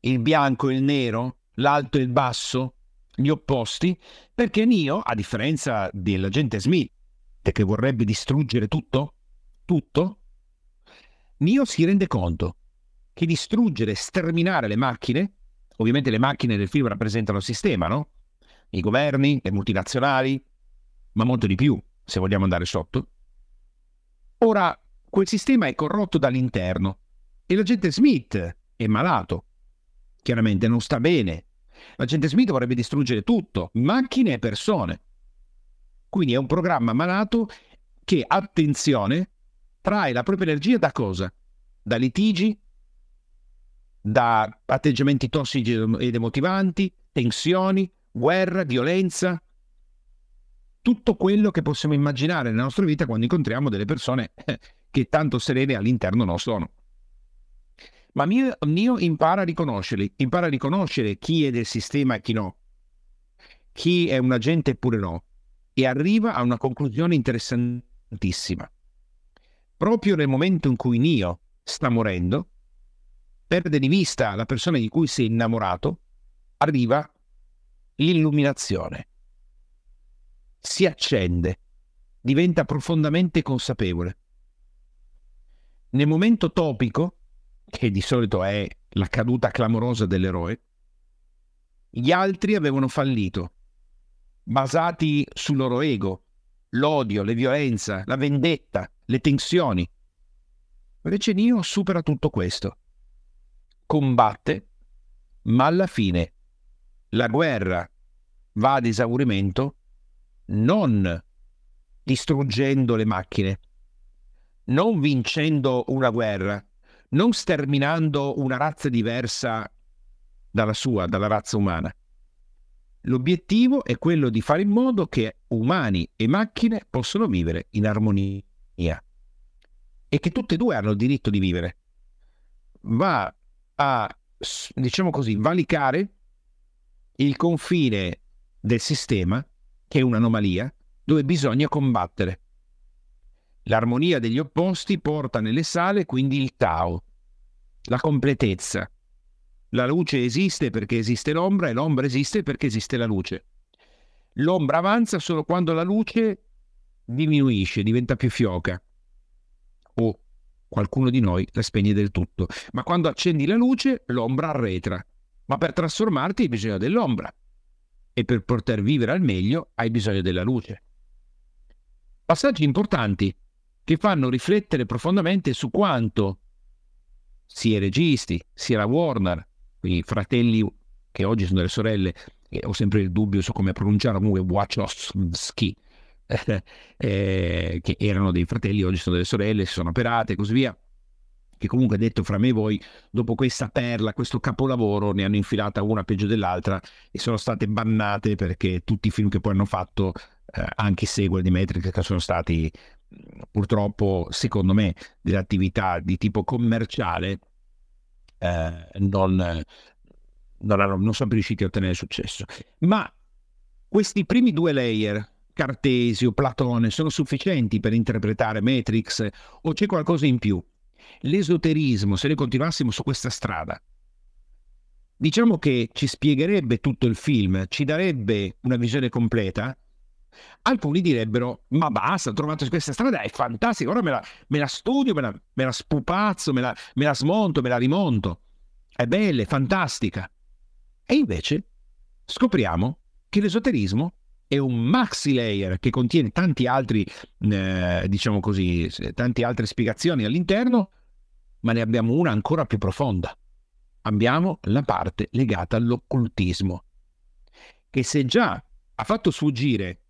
il bianco e il nero, l'alto e il basso, gli opposti, perché Nio, a differenza dell'agente Smith, che vorrebbe distruggere tutto, tutto, Nio si rende conto che distruggere, sterminare le macchine, ovviamente le macchine del film rappresentano il sistema, no? I governi, le multinazionali, ma molto di più, se vogliamo andare sotto. Ora, quel sistema è corrotto dall'interno e l'agente Smith è malato. Chiaramente non sta bene. L'agente Smith vorrebbe distruggere tutto, macchine e persone. Quindi è un programma malato che, attenzione, trae la propria energia da cosa? Da litigi, da atteggiamenti tossici ed emotivanti, tensioni, guerra, violenza, tutto quello che possiamo immaginare nella nostra vita quando incontriamo delle persone che tanto serene all'interno non sono. Ma mio, mio impara a riconoscerli, impara a riconoscere chi è del sistema e chi no, chi è un agente eppure no, e arriva a una conclusione interessantissima. Proprio nel momento in cui Nio sta morendo, perde di vista la persona di cui si è innamorato, arriva l'illuminazione. Si accende, diventa profondamente consapevole. Nel momento topico, che di solito è la caduta clamorosa dell'eroe, gli altri avevano fallito, basati sul loro ego, l'odio, la violenza, la vendetta, le tensioni. Invece Nio supera tutto questo combatte, ma alla fine la guerra va ad esaurimento non distruggendo le macchine, non vincendo una guerra, non sterminando una razza diversa dalla sua, dalla razza umana. L'obiettivo è quello di fare in modo che umani e macchine possano vivere in armonia e che tutte e due hanno il diritto di vivere. Va a, diciamo così, valicare il confine del sistema, che è un'anomalia, dove bisogna combattere. L'armonia degli opposti porta nelle sale quindi il Tao, la completezza. La luce esiste perché esiste l'ombra e l'ombra esiste perché esiste la luce. L'ombra avanza solo quando la luce diminuisce, diventa più fioca o qualcuno di noi la spegne del tutto. Ma quando accendi la luce, l'ombra arretra. Ma per trasformarti hai bisogno dell'ombra. E per poter vivere al meglio hai bisogno della luce. Passaggi importanti che fanno riflettere profondamente su quanto sia i registi, sia la Warner, i fratelli che oggi sono delle sorelle, e ho sempre il dubbio su come pronunciare comunque Wachowski, eh, che erano dei fratelli, oggi sono delle sorelle, si sono operate e così via. Che comunque detto fra me e voi, dopo questa perla, questo capolavoro, ne hanno infilata una peggio dell'altra e sono state bannate perché tutti i film che poi hanno fatto, eh, anche i sequel di Matrix, che sono stati purtroppo, secondo me, delle attività di tipo commerciale, eh, non, non, hanno, non sono riusciti a ottenere successo. Ma questi primi due layer Cartesio, Platone sono sufficienti per interpretare Matrix o c'è qualcosa in più? L'esoterismo, se noi continuassimo su questa strada, diciamo che ci spiegherebbe tutto il film, ci darebbe una visione completa, alcuni direbbero ma basta, ho trovato questa strada, è fantastica, ora me la, me la studio, me la, me la spupazzo, me la, me la smonto, me la rimonto, è bella, è fantastica. E invece scopriamo che l'esoterismo è un maxi layer che contiene tanti altri, eh, diciamo così, tante altre spiegazioni all'interno, ma ne abbiamo una ancora più profonda. Abbiamo la parte legata all'occultismo, che se già ha fatto sfuggire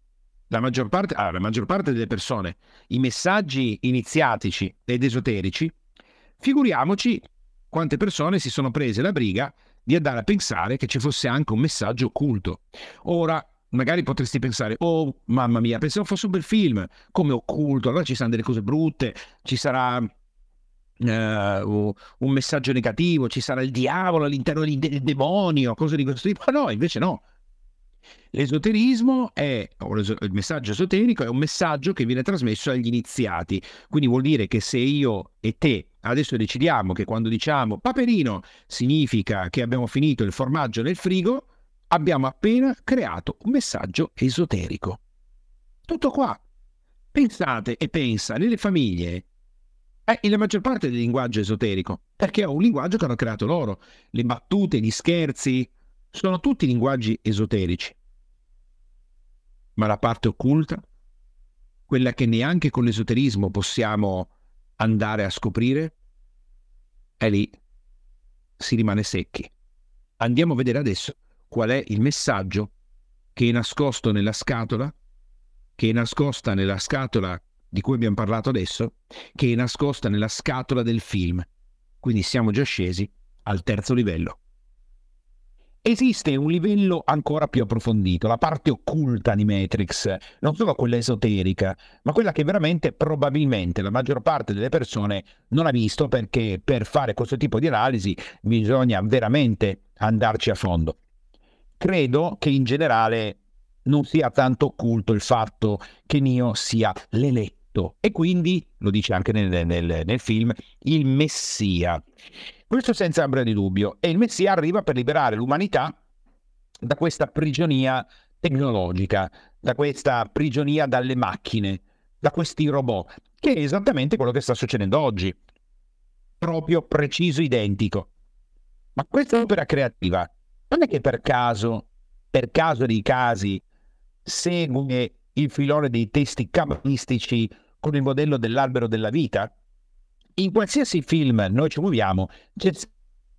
la maggior parte, ah, la maggior parte delle persone i messaggi iniziatici ed esoterici, figuriamoci quante persone si sono prese la briga di andare a pensare che ci fosse anche un messaggio occulto. Ora, magari potresti pensare, oh mamma mia, pensavo fosse un bel film, come occulto, allora ci saranno delle cose brutte, ci sarà uh, un messaggio negativo, ci sarà il diavolo all'interno del demonio, cose di questo tipo. No, invece no. L'esoterismo è, il messaggio esoterico è un messaggio che viene trasmesso agli iniziati, quindi vuol dire che se io e te adesso decidiamo che quando diciamo paperino significa che abbiamo finito il formaggio nel frigo, abbiamo appena creato un messaggio esoterico. Tutto qua. Pensate e pensa nelle famiglie è la maggior parte del linguaggio esoterico, perché è un linguaggio che hanno creato loro. Le battute, gli scherzi, sono tutti linguaggi esoterici. Ma la parte occulta, quella che neanche con l'esoterismo possiamo andare a scoprire, è lì, si rimane secchi. Andiamo a vedere adesso qual è il messaggio che è nascosto nella scatola, che è nascosta nella scatola di cui abbiamo parlato adesso, che è nascosta nella scatola del film. Quindi siamo già scesi al terzo livello. Esiste un livello ancora più approfondito, la parte occulta di Matrix, non solo quella esoterica, ma quella che veramente probabilmente la maggior parte delle persone non ha visto perché per fare questo tipo di analisi bisogna veramente andarci a fondo credo che in generale non sia tanto occulto il fatto che Nio sia l'eletto e quindi, lo dice anche nel, nel, nel film, il Messia. Questo senza ombra di dubbio. E il Messia arriva per liberare l'umanità da questa prigionia tecnologica, da questa prigionia dalle macchine, da questi robot, che è esattamente quello che sta succedendo oggi. Proprio preciso, identico. Ma questa opera creativa non è che per caso, per caso dei casi, segue il filone dei testi cabalistici con il modello dell'albero della vita? In qualsiasi film noi ci muoviamo, c'è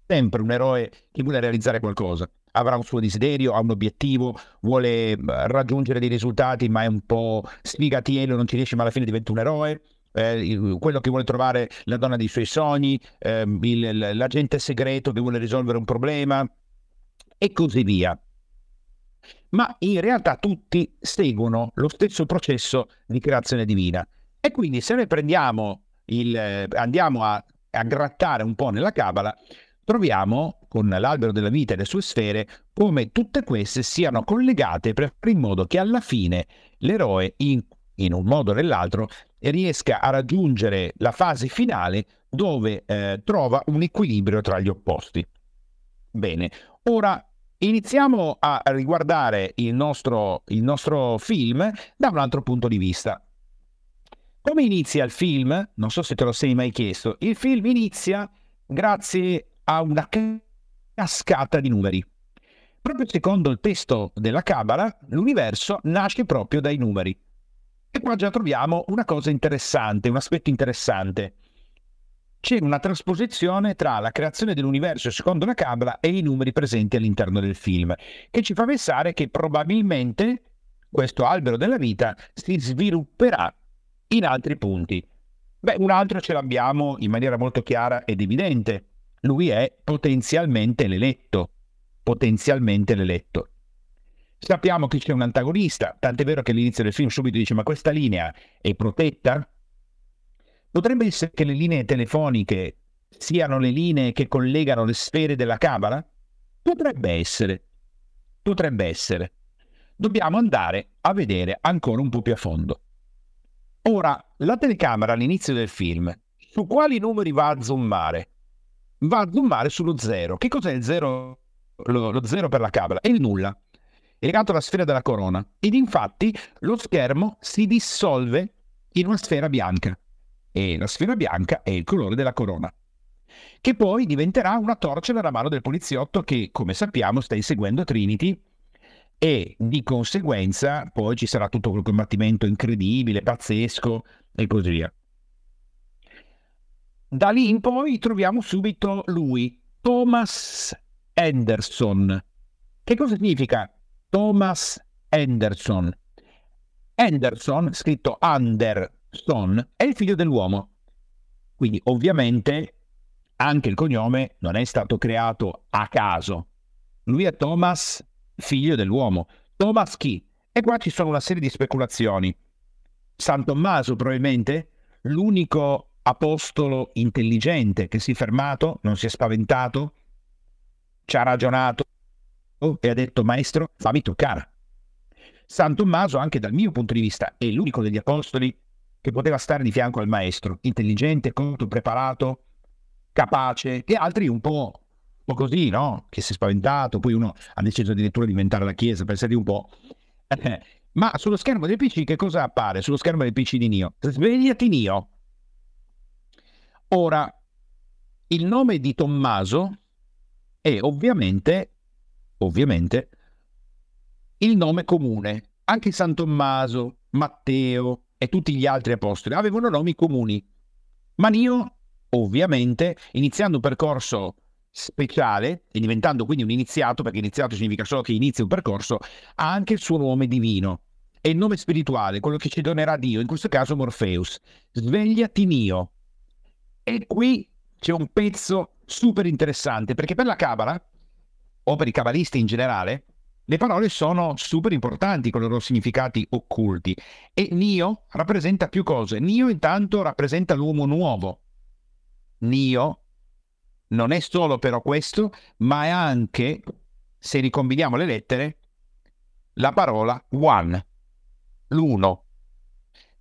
sempre un eroe che vuole realizzare qualcosa. Avrà un suo desiderio, ha un obiettivo, vuole raggiungere dei risultati, ma è un po' sfigatiello, non ci riesce, ma alla fine diventa un eroe. Eh, quello che vuole trovare la donna dei suoi sogni, eh, il, l'agente segreto che vuole risolvere un problema, e così via. Ma in realtà tutti seguono lo stesso processo di creazione divina. E quindi se noi prendiamo il, andiamo a, a grattare un po' nella Cabala, troviamo con l'albero della vita e le sue sfere come tutte queste siano collegate per in modo che alla fine l'eroe, in, in un modo o nell'altro, riesca a raggiungere la fase finale dove eh, trova un equilibrio tra gli opposti. Bene, ora Iniziamo a riguardare il nostro, il nostro film da un altro punto di vista. Come inizia il film? Non so se te lo sei mai chiesto. Il film inizia grazie a una cascata di numeri. Proprio secondo il testo della Cabala, l'universo nasce proprio dai numeri. E qua già troviamo una cosa interessante, un aspetto interessante c'è una trasposizione tra la creazione dell'universo secondo la Cabala e i numeri presenti all'interno del film, che ci fa pensare che probabilmente questo albero della vita si svilupperà in altri punti. Beh, un altro ce l'abbiamo in maniera molto chiara ed evidente. Lui è potenzialmente l'eletto. Potenzialmente l'eletto. Sappiamo che c'è un antagonista, tant'è vero che all'inizio del film subito dice ma questa linea è protetta? Potrebbe essere che le linee telefoniche siano le linee che collegano le sfere della Cabala? Potrebbe essere. Potrebbe essere. Dobbiamo andare a vedere ancora un po' più a fondo. Ora, la telecamera all'inizio del film su quali numeri va a zoomare? Va a zoomare sullo zero. Che cos'è il zero? Lo, lo zero per la cabala? È il nulla. È legato alla sfera della corona. Ed infatti lo schermo si dissolve in una sfera bianca. E la sfera bianca è il colore della corona. Che poi diventerà una torcia nella mano del poliziotto che, come sappiamo, sta inseguendo Trinity e di conseguenza poi ci sarà tutto quel combattimento incredibile, pazzesco e così via. Da lì in poi troviamo subito lui, Thomas Anderson. Che cosa significa Thomas Anderson? Anderson, scritto Anderson, è il figlio dell'uomo. Quindi ovviamente anche il cognome non è stato creato a caso. Lui è Thomas, figlio dell'uomo. Thomas chi? E qua ci sono una serie di speculazioni. San Tommaso probabilmente l'unico apostolo intelligente che si è fermato, non si è spaventato, ci ha ragionato e ha detto maestro fammi toccare. San Tommaso anche dal mio punto di vista è l'unico degli apostoli che poteva stare di fianco al maestro, intelligente, colto, preparato, capace, e altri un po', un po' così, no? Che si è spaventato, poi uno ha deciso addirittura di diventare la chiesa, pensate un po'. Ma sullo schermo del PC che cosa appare? Sullo schermo del PC di Nio? Svegliati Nio. Ora, il nome di Tommaso è ovviamente, ovviamente, il nome comune. Anche San Tommaso, Matteo e tutti gli altri apostoli avevano nomi comuni. Ma Nio, ovviamente, iniziando un percorso speciale e diventando quindi un iniziato, perché iniziato significa solo che inizia un percorso, ha anche il suo nome divino. E il nome spirituale, quello che ci donerà Dio, in questo caso Morpheus. Svegliati Nio. E qui c'è un pezzo super interessante, perché per la Cabala, o per i cabalisti in generale, le parole sono super importanti con i loro significati occulti. E Nio rappresenta più cose. Nio intanto rappresenta l'uomo nuovo. Nio non è solo però questo, ma è anche, se ricombiniamo le lettere, la parola one, l'uno.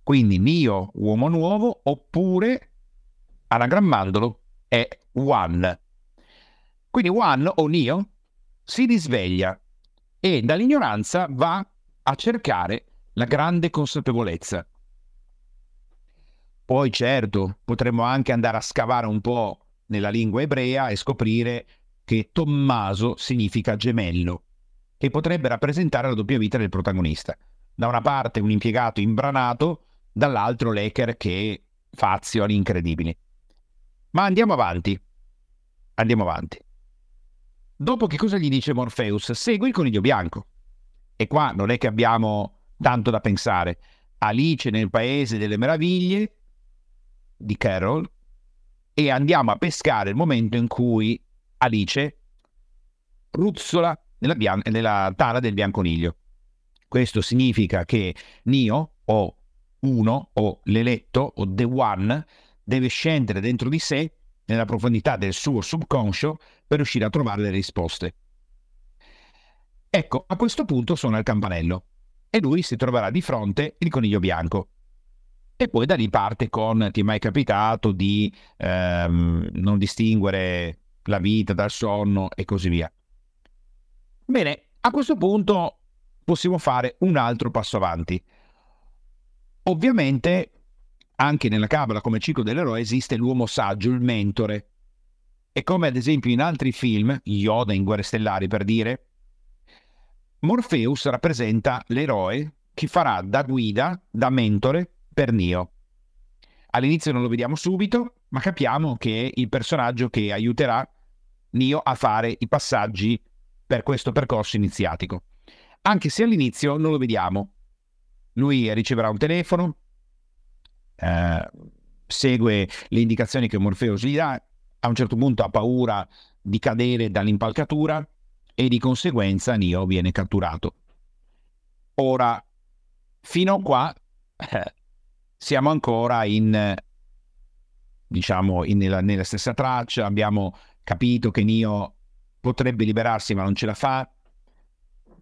Quindi Nio, uomo nuovo, oppure anagrammandolo è one. Quindi one o Neo si risveglia e dall'ignoranza va a cercare la grande consapevolezza. Poi certo, potremmo anche andare a scavare un po' nella lingua ebrea e scoprire che Tommaso significa gemello, che potrebbe rappresentare la doppia vita del protagonista. Da una parte un impiegato imbranato, dall'altro l'Eker che fa azioni incredibili. Ma andiamo avanti. Andiamo avanti. Dopo che cosa gli dice Morpheus? Segui il coniglio bianco. E qua non è che abbiamo tanto da pensare. Alice nel paese delle meraviglie di Carol e andiamo a pescare il momento in cui Alice ruzzola nella, bian- nella tana del bianconiglio. Questo significa che Nio o uno o l'eletto o The One deve scendere dentro di sé, nella profondità del suo subconscio, per riuscire a trovare le risposte. Ecco, a questo punto suona il campanello e lui si troverà di fronte il coniglio bianco. E poi da lì parte con ti è mai capitato di ehm, non distinguere la vita dal sonno e così via. Bene, a questo punto possiamo fare un altro passo avanti. Ovviamente anche nella Cabala come ciclo dell'eroe esiste l'uomo saggio, il mentore. E come ad esempio in altri film, Yoda in Guerre Stellari per dire, Morpheus rappresenta l'eroe che farà da guida, da mentore per Neo. All'inizio non lo vediamo subito, ma capiamo che è il personaggio che aiuterà Neo a fare i passaggi per questo percorso iniziatico. Anche se all'inizio non lo vediamo. Lui riceverà un telefono, eh, segue le indicazioni che Morpheus gli dà, a un certo punto ha paura di cadere dall'impalcatura e di conseguenza Neo viene catturato. Ora, fino a qua eh, siamo ancora in, diciamo, in, nella, nella stessa traccia, abbiamo capito che Neo potrebbe liberarsi ma non ce la fa,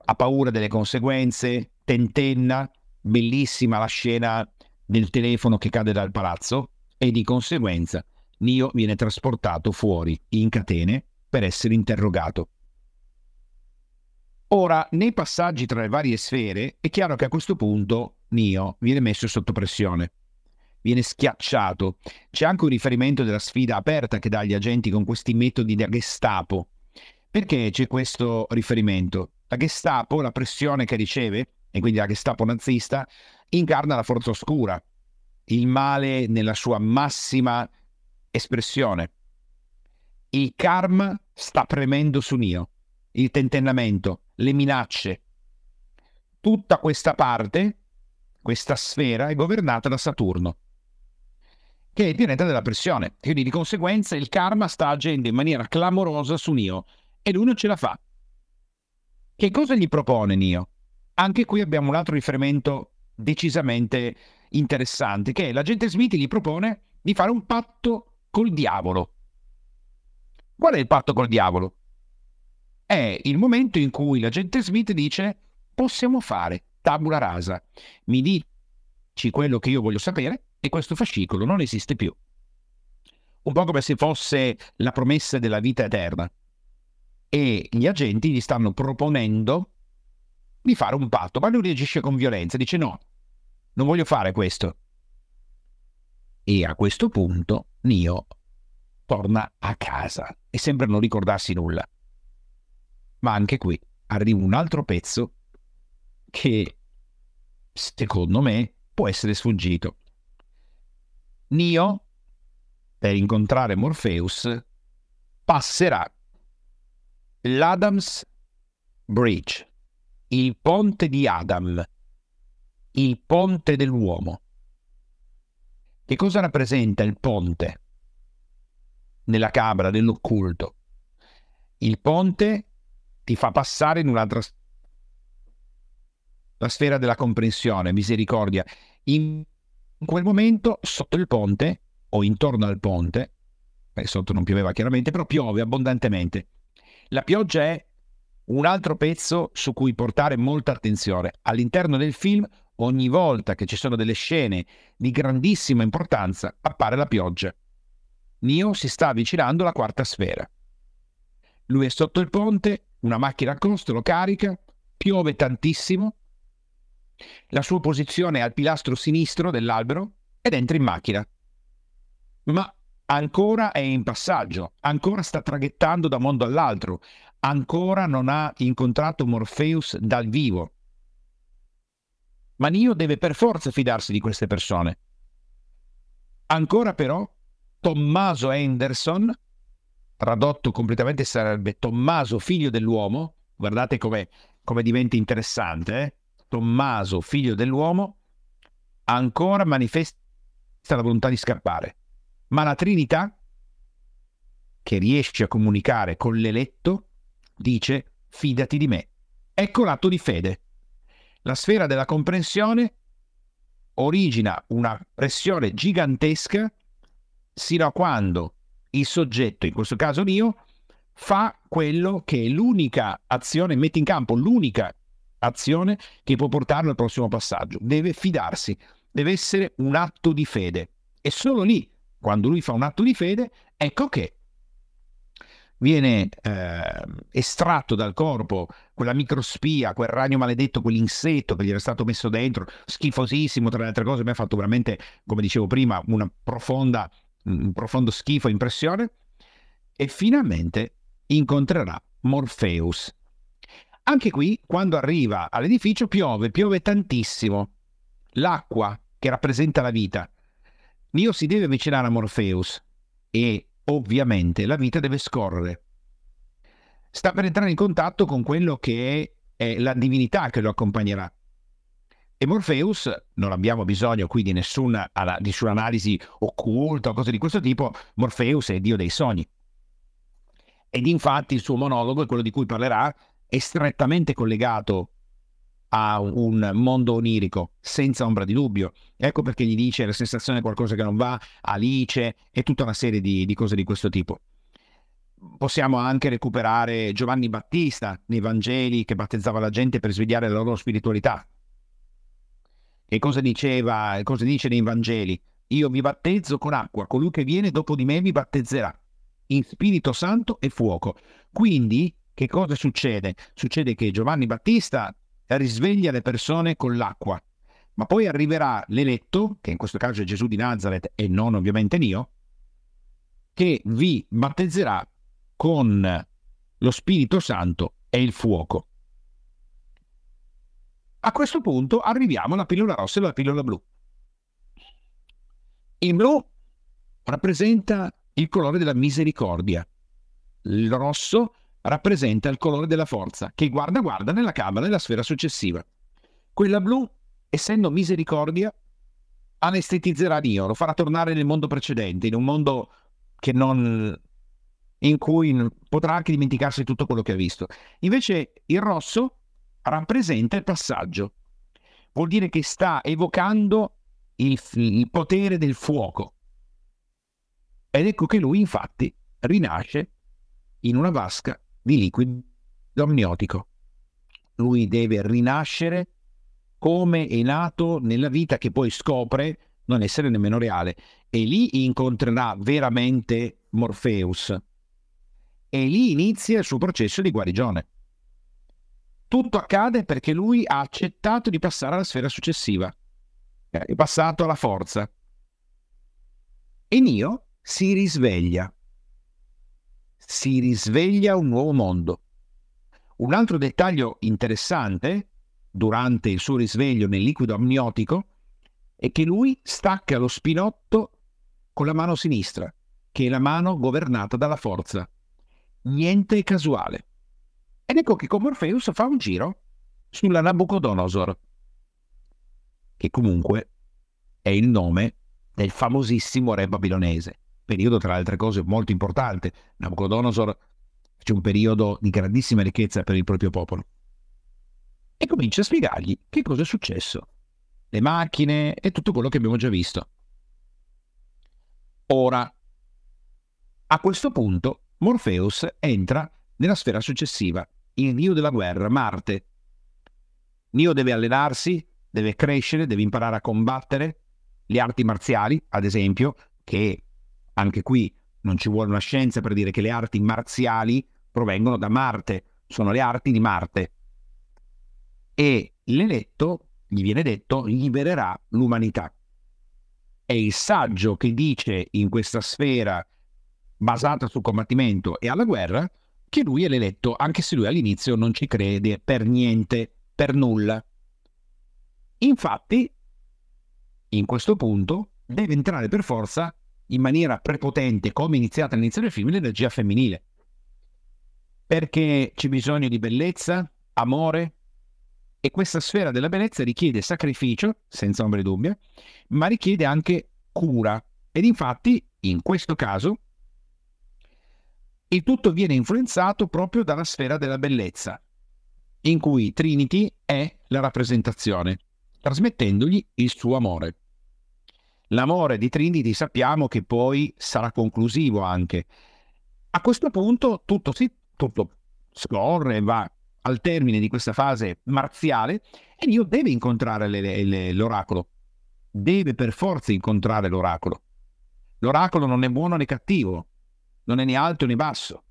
ha paura delle conseguenze, tentenna, bellissima la scena del telefono che cade dal palazzo e di conseguenza Nio viene trasportato fuori in catene per essere interrogato. Ora, nei passaggi tra le varie sfere, è chiaro che a questo punto Nio viene messo sotto pressione, viene schiacciato. C'è anche un riferimento della sfida aperta che dà agli agenti con questi metodi da Gestapo. Perché c'è questo riferimento? La Gestapo, la pressione che riceve, e quindi la Gestapo nazista, incarna la forza oscura, il male nella sua massima espressione. Il karma sta premendo su Nio, il tentennamento, le minacce. Tutta questa parte, questa sfera, è governata da Saturno, che è il pianeta della pressione. Quindi di conseguenza il karma sta agendo in maniera clamorosa su Nio e lui non ce la fa. Che cosa gli propone Nio? Anche qui abbiamo un altro riferimento decisamente interessante, che l'agente Smith gli propone di fare un patto col diavolo. Qual è il patto col diavolo? È il momento in cui l'agente Smith dice possiamo fare tabula rasa, mi dici quello che io voglio sapere e questo fascicolo non esiste più. Un po' come se fosse la promessa della vita eterna. E gli agenti gli stanno proponendo di fare un patto, ma lui reagisce con violenza, dice no, non voglio fare questo. E a questo punto Nio torna a casa e sembra non ricordarsi nulla. Ma anche qui arriva un altro pezzo che, secondo me, può essere sfuggito. Nio, per incontrare Morpheus, passerà l'Adams Bridge, il ponte di Adam, il ponte dell'uomo. Che cosa rappresenta il ponte nella Camera dell'occulto? Il ponte ti fa passare in un'altra la sfera della comprensione, misericordia. In quel momento, sotto il ponte o intorno al ponte, beh, sotto non pioveva chiaramente, però piove abbondantemente. La pioggia è un altro pezzo su cui portare molta attenzione. All'interno del film ogni volta che ci sono delle scene di grandissima importanza appare la pioggia. Neo si sta avvicinando alla quarta sfera. Lui è sotto il ponte, una macchina a costo lo carica, piove tantissimo, la sua posizione è al pilastro sinistro dell'albero ed entra in macchina. Ma ancora è in passaggio, ancora sta traghettando da un mondo all'altro, ancora non ha incontrato Morpheus dal vivo. Ma Nio deve per forza fidarsi di queste persone. Ancora però, Tommaso Henderson, tradotto completamente sarebbe Tommaso figlio dell'uomo, guardate come, come diventa interessante, eh? Tommaso figlio dell'uomo, ancora manifesta la volontà di scappare. Ma la Trinità, che riesce a comunicare con l'eletto, dice fidati di me. Ecco l'atto di fede. La sfera della comprensione origina una pressione gigantesca sino a quando il soggetto, in questo caso mio, fa quello che è l'unica azione, mette in campo l'unica azione che può portarlo al prossimo passaggio. Deve fidarsi, deve essere un atto di fede. E solo lì, quando lui fa un atto di fede, ecco che viene eh, estratto dal corpo quella microspia, quel ragno maledetto, quell'insetto che gli era stato messo dentro, schifosissimo tra le altre cose, mi ha fatto veramente, come dicevo prima, una profonda, un profondo schifo, impressione, e finalmente incontrerà Morpheus. Anche qui, quando arriva all'edificio, piove, piove tantissimo. L'acqua che rappresenta la vita. Nio si deve avvicinare a Morpheus e ovviamente la vita deve scorrere. Sta per entrare in contatto con quello che è, la divinità che lo accompagnerà. E Morpheus, non abbiamo bisogno qui di nessuna, nessuna analisi occulta o cose di questo tipo, Morpheus è il dio dei sogni. Ed infatti il suo monologo quello di cui parlerà, è strettamente collegato a un mondo onirico, senza ombra di dubbio. Ecco perché gli dice la sensazione è qualcosa che non va, Alice e tutta una serie di, di cose di questo tipo. Possiamo anche recuperare Giovanni Battista nei Vangeli che battezzava la gente per svegliare la loro spiritualità. E cosa diceva, cosa dice nei Vangeli? io vi battezzo con acqua, colui che viene dopo di me vi battezzerà in Spirito Santo e fuoco. Quindi, che cosa succede? Succede che Giovanni Battista risveglia le persone con l'acqua, ma poi arriverà l'eletto, che in questo caso è Gesù di Nazareth e non ovviamente io, che vi battezzerà con lo Spirito Santo e il fuoco. A questo punto arriviamo alla pillola rossa e alla pillola blu. Il blu rappresenta il colore della misericordia. Il rosso rappresenta il colore della forza, che guarda guarda nella camera della sfera successiva. Quella blu, essendo misericordia, anestetizzerà Dio, lo farà tornare nel mondo precedente, in un mondo che non, in cui potrà anche dimenticarsi tutto quello che ha visto. Invece il rosso rappresenta il passaggio, vuol dire che sta evocando il, il potere del fuoco. Ed ecco che lui infatti rinasce in una vasca di liquido amniotico. Lui deve rinascere come è nato nella vita che poi scopre non essere nemmeno reale. E lì incontrerà veramente Morpheus. E lì inizia il suo processo di guarigione. Tutto accade perché lui ha accettato di passare alla sfera successiva è passato alla forza. E Nio si risveglia. Si risveglia un nuovo mondo. Un altro dettaglio interessante durante il suo risveglio nel liquido amniotico è che lui stacca lo spinotto con la mano sinistra, che è la mano governata dalla forza. Niente è casuale. Ed ecco che con Morpheus fa un giro sulla Nabucodonosor, che comunque è il nome del famosissimo re babilonese, periodo tra le altre cose molto importante. Nabucodonosor c'è un periodo di grandissima ricchezza per il proprio popolo. E comincia a spiegargli che cosa è successo, le macchine e tutto quello che abbiamo già visto. Ora, a questo punto, Morpheus entra nella sfera successiva, il dio della guerra, Marte. Nio deve allenarsi, deve crescere, deve imparare a combattere le arti marziali, ad esempio, che anche qui non ci vuole una scienza per dire che le arti marziali provengono da Marte, sono le arti di Marte. E l'eletto, gli viene detto, libererà l'umanità. È il saggio che dice in questa sfera basata sul combattimento e alla guerra che lui è l'eletto, anche se lui all'inizio non ci crede per niente, per nulla. Infatti, in questo punto deve entrare per forza in maniera prepotente, come iniziata all'inizio del film, l'energia femminile. Perché c'è bisogno di bellezza, amore, e questa sfera della bellezza richiede sacrificio, senza ombra di dubbio, ma richiede anche cura. Ed infatti, in questo caso, il tutto viene influenzato proprio dalla sfera della bellezza, in cui Trinity è la rappresentazione trasmettendogli il suo amore. L'amore di Trinity sappiamo che poi sarà conclusivo anche. A questo punto tutto, si, tutto scorre, va al termine di questa fase marziale e Dio deve incontrare le, le, l'oracolo. Deve per forza incontrare l'oracolo. L'oracolo non è buono né cattivo, non è né alto né basso.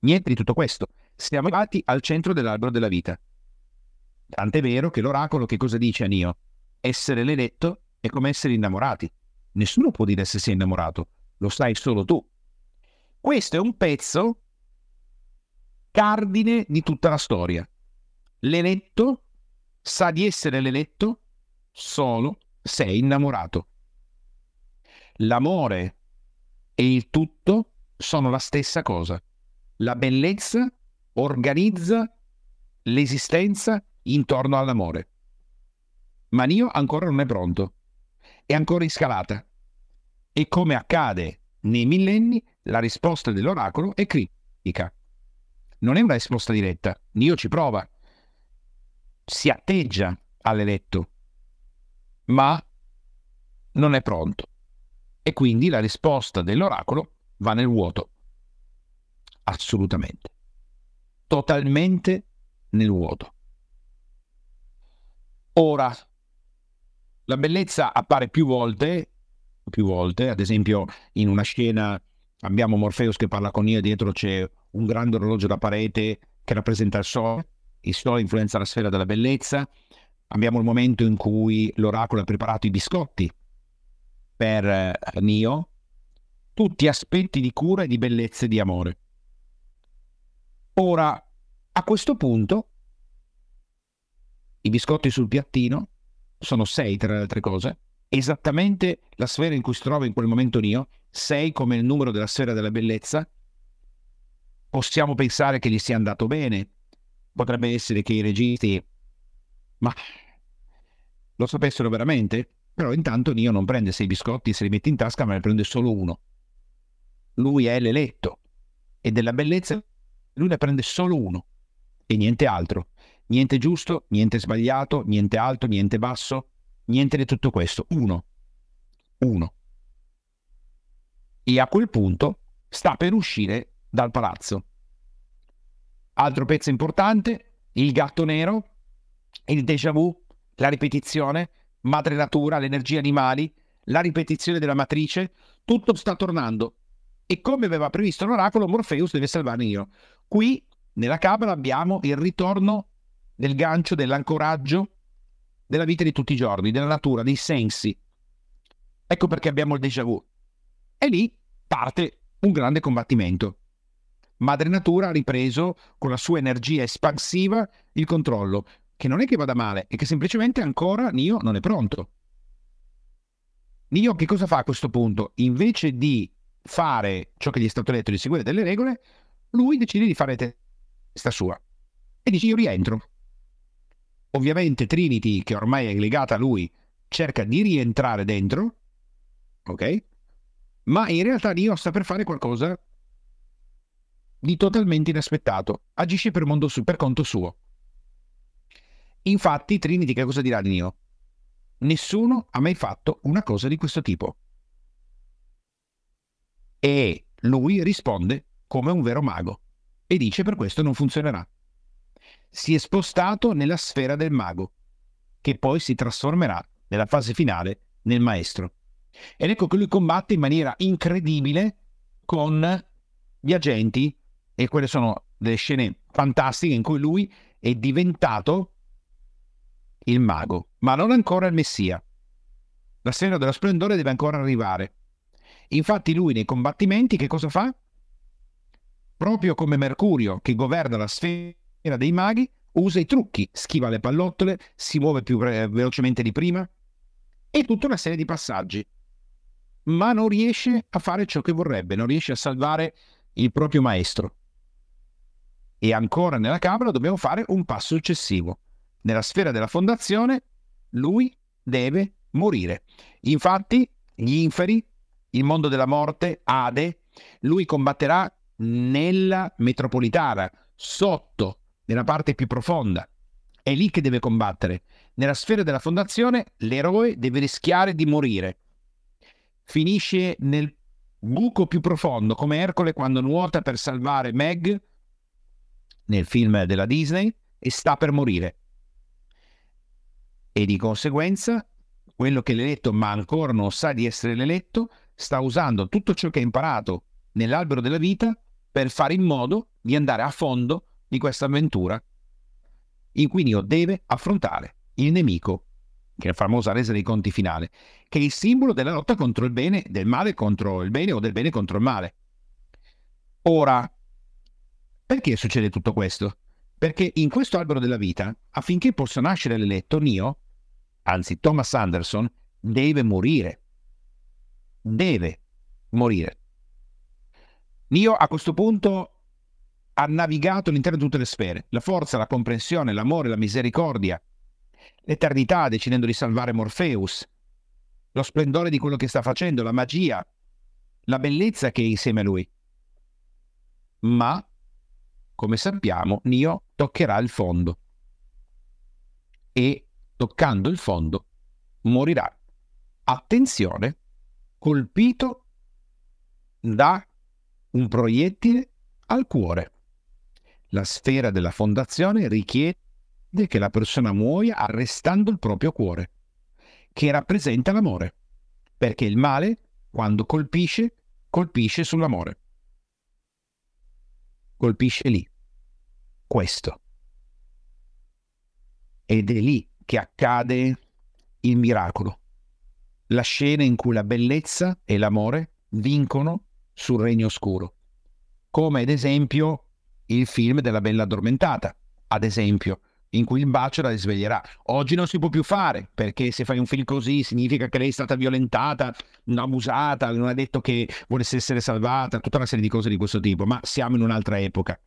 Niente di tutto questo. Siamo arrivati al centro dell'albero della vita. Tant'è vero che l'oracolo che cosa dice a Nio? Essere l'eletto è come essere innamorati. Nessuno può dire se sei innamorato, lo sai solo tu. Questo è un pezzo cardine di tutta la storia. L'eletto sa di essere l'eletto solo se è innamorato. L'amore e il tutto sono la stessa cosa. La bellezza organizza l'esistenza intorno all'amore. Ma Nio ancora non è pronto, è ancora in scalata. E come accade nei millenni, la risposta dell'oracolo è critica. Non è una risposta diretta, Nio ci prova, si atteggia all'eletto, ma non è pronto. E quindi la risposta dell'oracolo va nel vuoto. Assolutamente. Totalmente nel vuoto. Ora, La bellezza appare più volte, più volte, ad esempio in una scena abbiamo Morpheus che parla con Io dietro c'è un grande orologio da parete che rappresenta il sole, il sole influenza la sfera della bellezza, abbiamo il momento in cui l'oracolo ha preparato i biscotti per eh, Nio, tutti aspetti di cura e di bellezza e di amore. Ora, a questo punto, i biscotti sul piattino sono sei tra le altre cose, esattamente la sfera in cui si trova in quel momento Nio, sei come il numero della sfera della bellezza. Possiamo pensare che gli sia andato bene, potrebbe essere che i registi, ma lo sapessero veramente? Però intanto Nio non prende sei biscotti se li mette in tasca, ma ne prende solo uno. Lui è l'eletto e della bellezza lui ne prende solo uno e niente altro. Niente giusto, niente sbagliato, niente alto, niente basso, niente di tutto questo. Uno. Uno. E a quel punto sta per uscire dal palazzo. Altro pezzo importante, il gatto nero, il déjà vu, la ripetizione, madre natura, le energie animali, la ripetizione della matrice, tutto sta tornando. E come aveva previsto l'oracolo, Morpheus deve salvare Neo. Qui, nella Cabala, abbiamo il ritorno del gancio, dell'ancoraggio della vita di tutti i giorni, della natura, dei sensi. Ecco perché abbiamo il déjà vu. E lì parte un grande combattimento. Madre Natura ha ripreso con la sua energia espansiva il controllo, che non è che vada male, è che semplicemente ancora Nio non è pronto. Nio che cosa fa a questo punto? Invece di fare ciò che gli è stato detto di seguire delle regole, lui decide di fare testa sua e dice io rientro. Ovviamente Trinity, che ormai è legata a lui, cerca di rientrare dentro, ok? Ma in realtà Nio sta per fare qualcosa di totalmente inaspettato. Agisce per, su, per conto suo. Infatti, Trinity che cosa dirà di Nio? Nessuno ha mai fatto una cosa di questo tipo. E lui risponde come un vero mago e dice per questo non funzionerà. Si è spostato nella sfera del mago, che poi si trasformerà nella fase finale nel maestro. Ed ecco che lui combatte in maniera incredibile con gli agenti e quelle sono delle scene fantastiche in cui lui è diventato il mago, ma non ancora il messia. La sfera dello splendore deve ancora arrivare. Infatti lui nei combattimenti che cosa fa? Proprio come Mercurio che governa la sfera dei maghi, usa i trucchi, schiva le pallottole, si muove più velocemente di prima e tutta una serie di passaggi. Ma non riesce a fare ciò che vorrebbe, non riesce a salvare il proprio maestro. E ancora nella Cabala dobbiamo fare un passo successivo nella sfera della fondazione, lui deve morire. Infatti, gli inferi, il mondo della morte, Ade, lui combatterà nella metropolitana, sotto, nella parte più profonda. È lì che deve combattere. Nella sfera della fondazione, l'eroe deve rischiare di morire. Finisce nel buco più profondo, come Ercole quando nuota per salvare Meg nel film della Disney e sta per morire e di conseguenza quello che l'eletto ma ancora non sa di essere l'eletto sta usando tutto ciò che ha imparato nell'albero della vita per fare in modo di andare a fondo di questa avventura in cui Neo deve affrontare il nemico, che è la famosa resa dei conti finale, che è il simbolo della lotta contro il bene, del male contro il bene o del bene contro il male. Ora, perché succede tutto questo? Perché in questo albero della vita, affinché possa nascere l'eletto, Neo anzi Thomas Anderson, deve morire. Deve morire. Nio a questo punto ha navigato all'interno di tutte le sfere, la forza, la comprensione, l'amore, la misericordia, l'eternità decidendo di salvare Morpheus, lo splendore di quello che sta facendo, la magia, la bellezza che è insieme a lui. Ma, come sappiamo, Nio toccherà il fondo e toccando il fondo, morirà. Attenzione, colpito da un proiettile al cuore. La sfera della fondazione richiede che la persona muoia arrestando il proprio cuore. che rappresenta l'amore, perché il male, quando colpisce, colpisce sull'amore. Colpisce lì. Questo. Ed è lì che accade il miracolo. La scena in cui la bellezza e l'amore vincono sul regno oscuro. Come ad esempio il film della bella addormentata, ad esempio, in cui il bacio la risveglierà. Oggi non si può più fare, perché se fai un film così significa che lei è stata violentata, abusata, non ha detto che volesse essere salvata, tutta una serie di cose di questo tipo, ma siamo in un'altra epoca.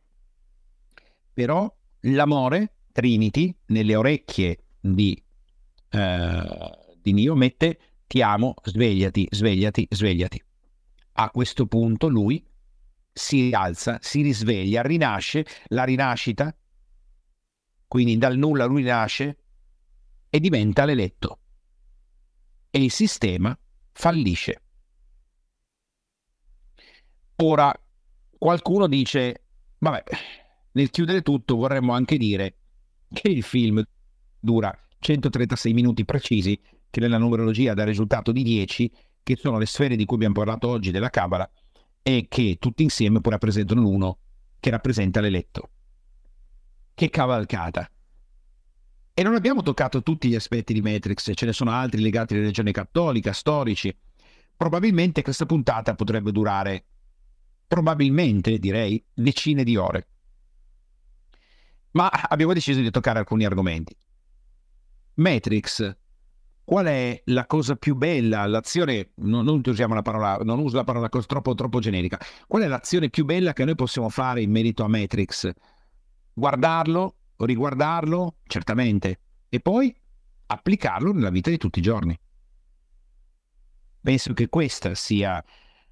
Però l'amore, Trinity, nelle orecchie di, eh, di Nio mette ti amo, svegliati, svegliati, svegliati. A questo punto lui si alza, si risveglia, rinasce, la rinascita quindi dal nulla lui nasce e diventa l'eletto. E il sistema fallisce. Ora, qualcuno dice, vabbè, nel chiudere tutto vorremmo anche dire che il film dura 136 minuti precisi, che nella numerologia dà risultato di 10, che sono le sfere di cui abbiamo parlato oggi della Cabala, e che tutti insieme poi rappresentano uno che rappresenta l'eletto. Che cavalcata! E non abbiamo toccato tutti gli aspetti di Matrix, ce ne sono altri legati alla religione cattolica, storici. Probabilmente questa puntata potrebbe durare, probabilmente direi, decine di ore. Ma abbiamo deciso di toccare alcuni argomenti. Matrix, qual è la cosa più bella, l'azione, non, non usiamo la parola, non uso la parola troppo, troppo generica, qual è l'azione più bella che noi possiamo fare in merito a Matrix? guardarlo, riguardarlo, certamente, e poi applicarlo nella vita di tutti i giorni. Penso che questa sia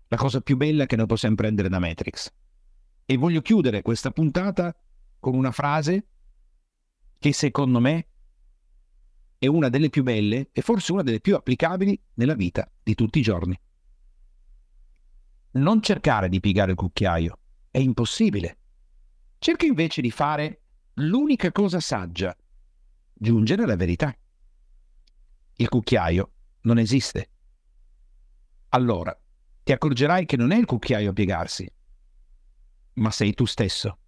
la cosa più bella che noi possiamo prendere da Matrix. E voglio chiudere questa puntata con una frase che secondo me è una delle più belle e forse una delle più applicabili nella vita di tutti i giorni. Non cercare di piegare il cucchiaio, è impossibile. Cerca invece di fare l'unica cosa saggia, giungere alla verità. Il cucchiaio non esiste. Allora, ti accorgerai che non è il cucchiaio a piegarsi, ma sei tu stesso.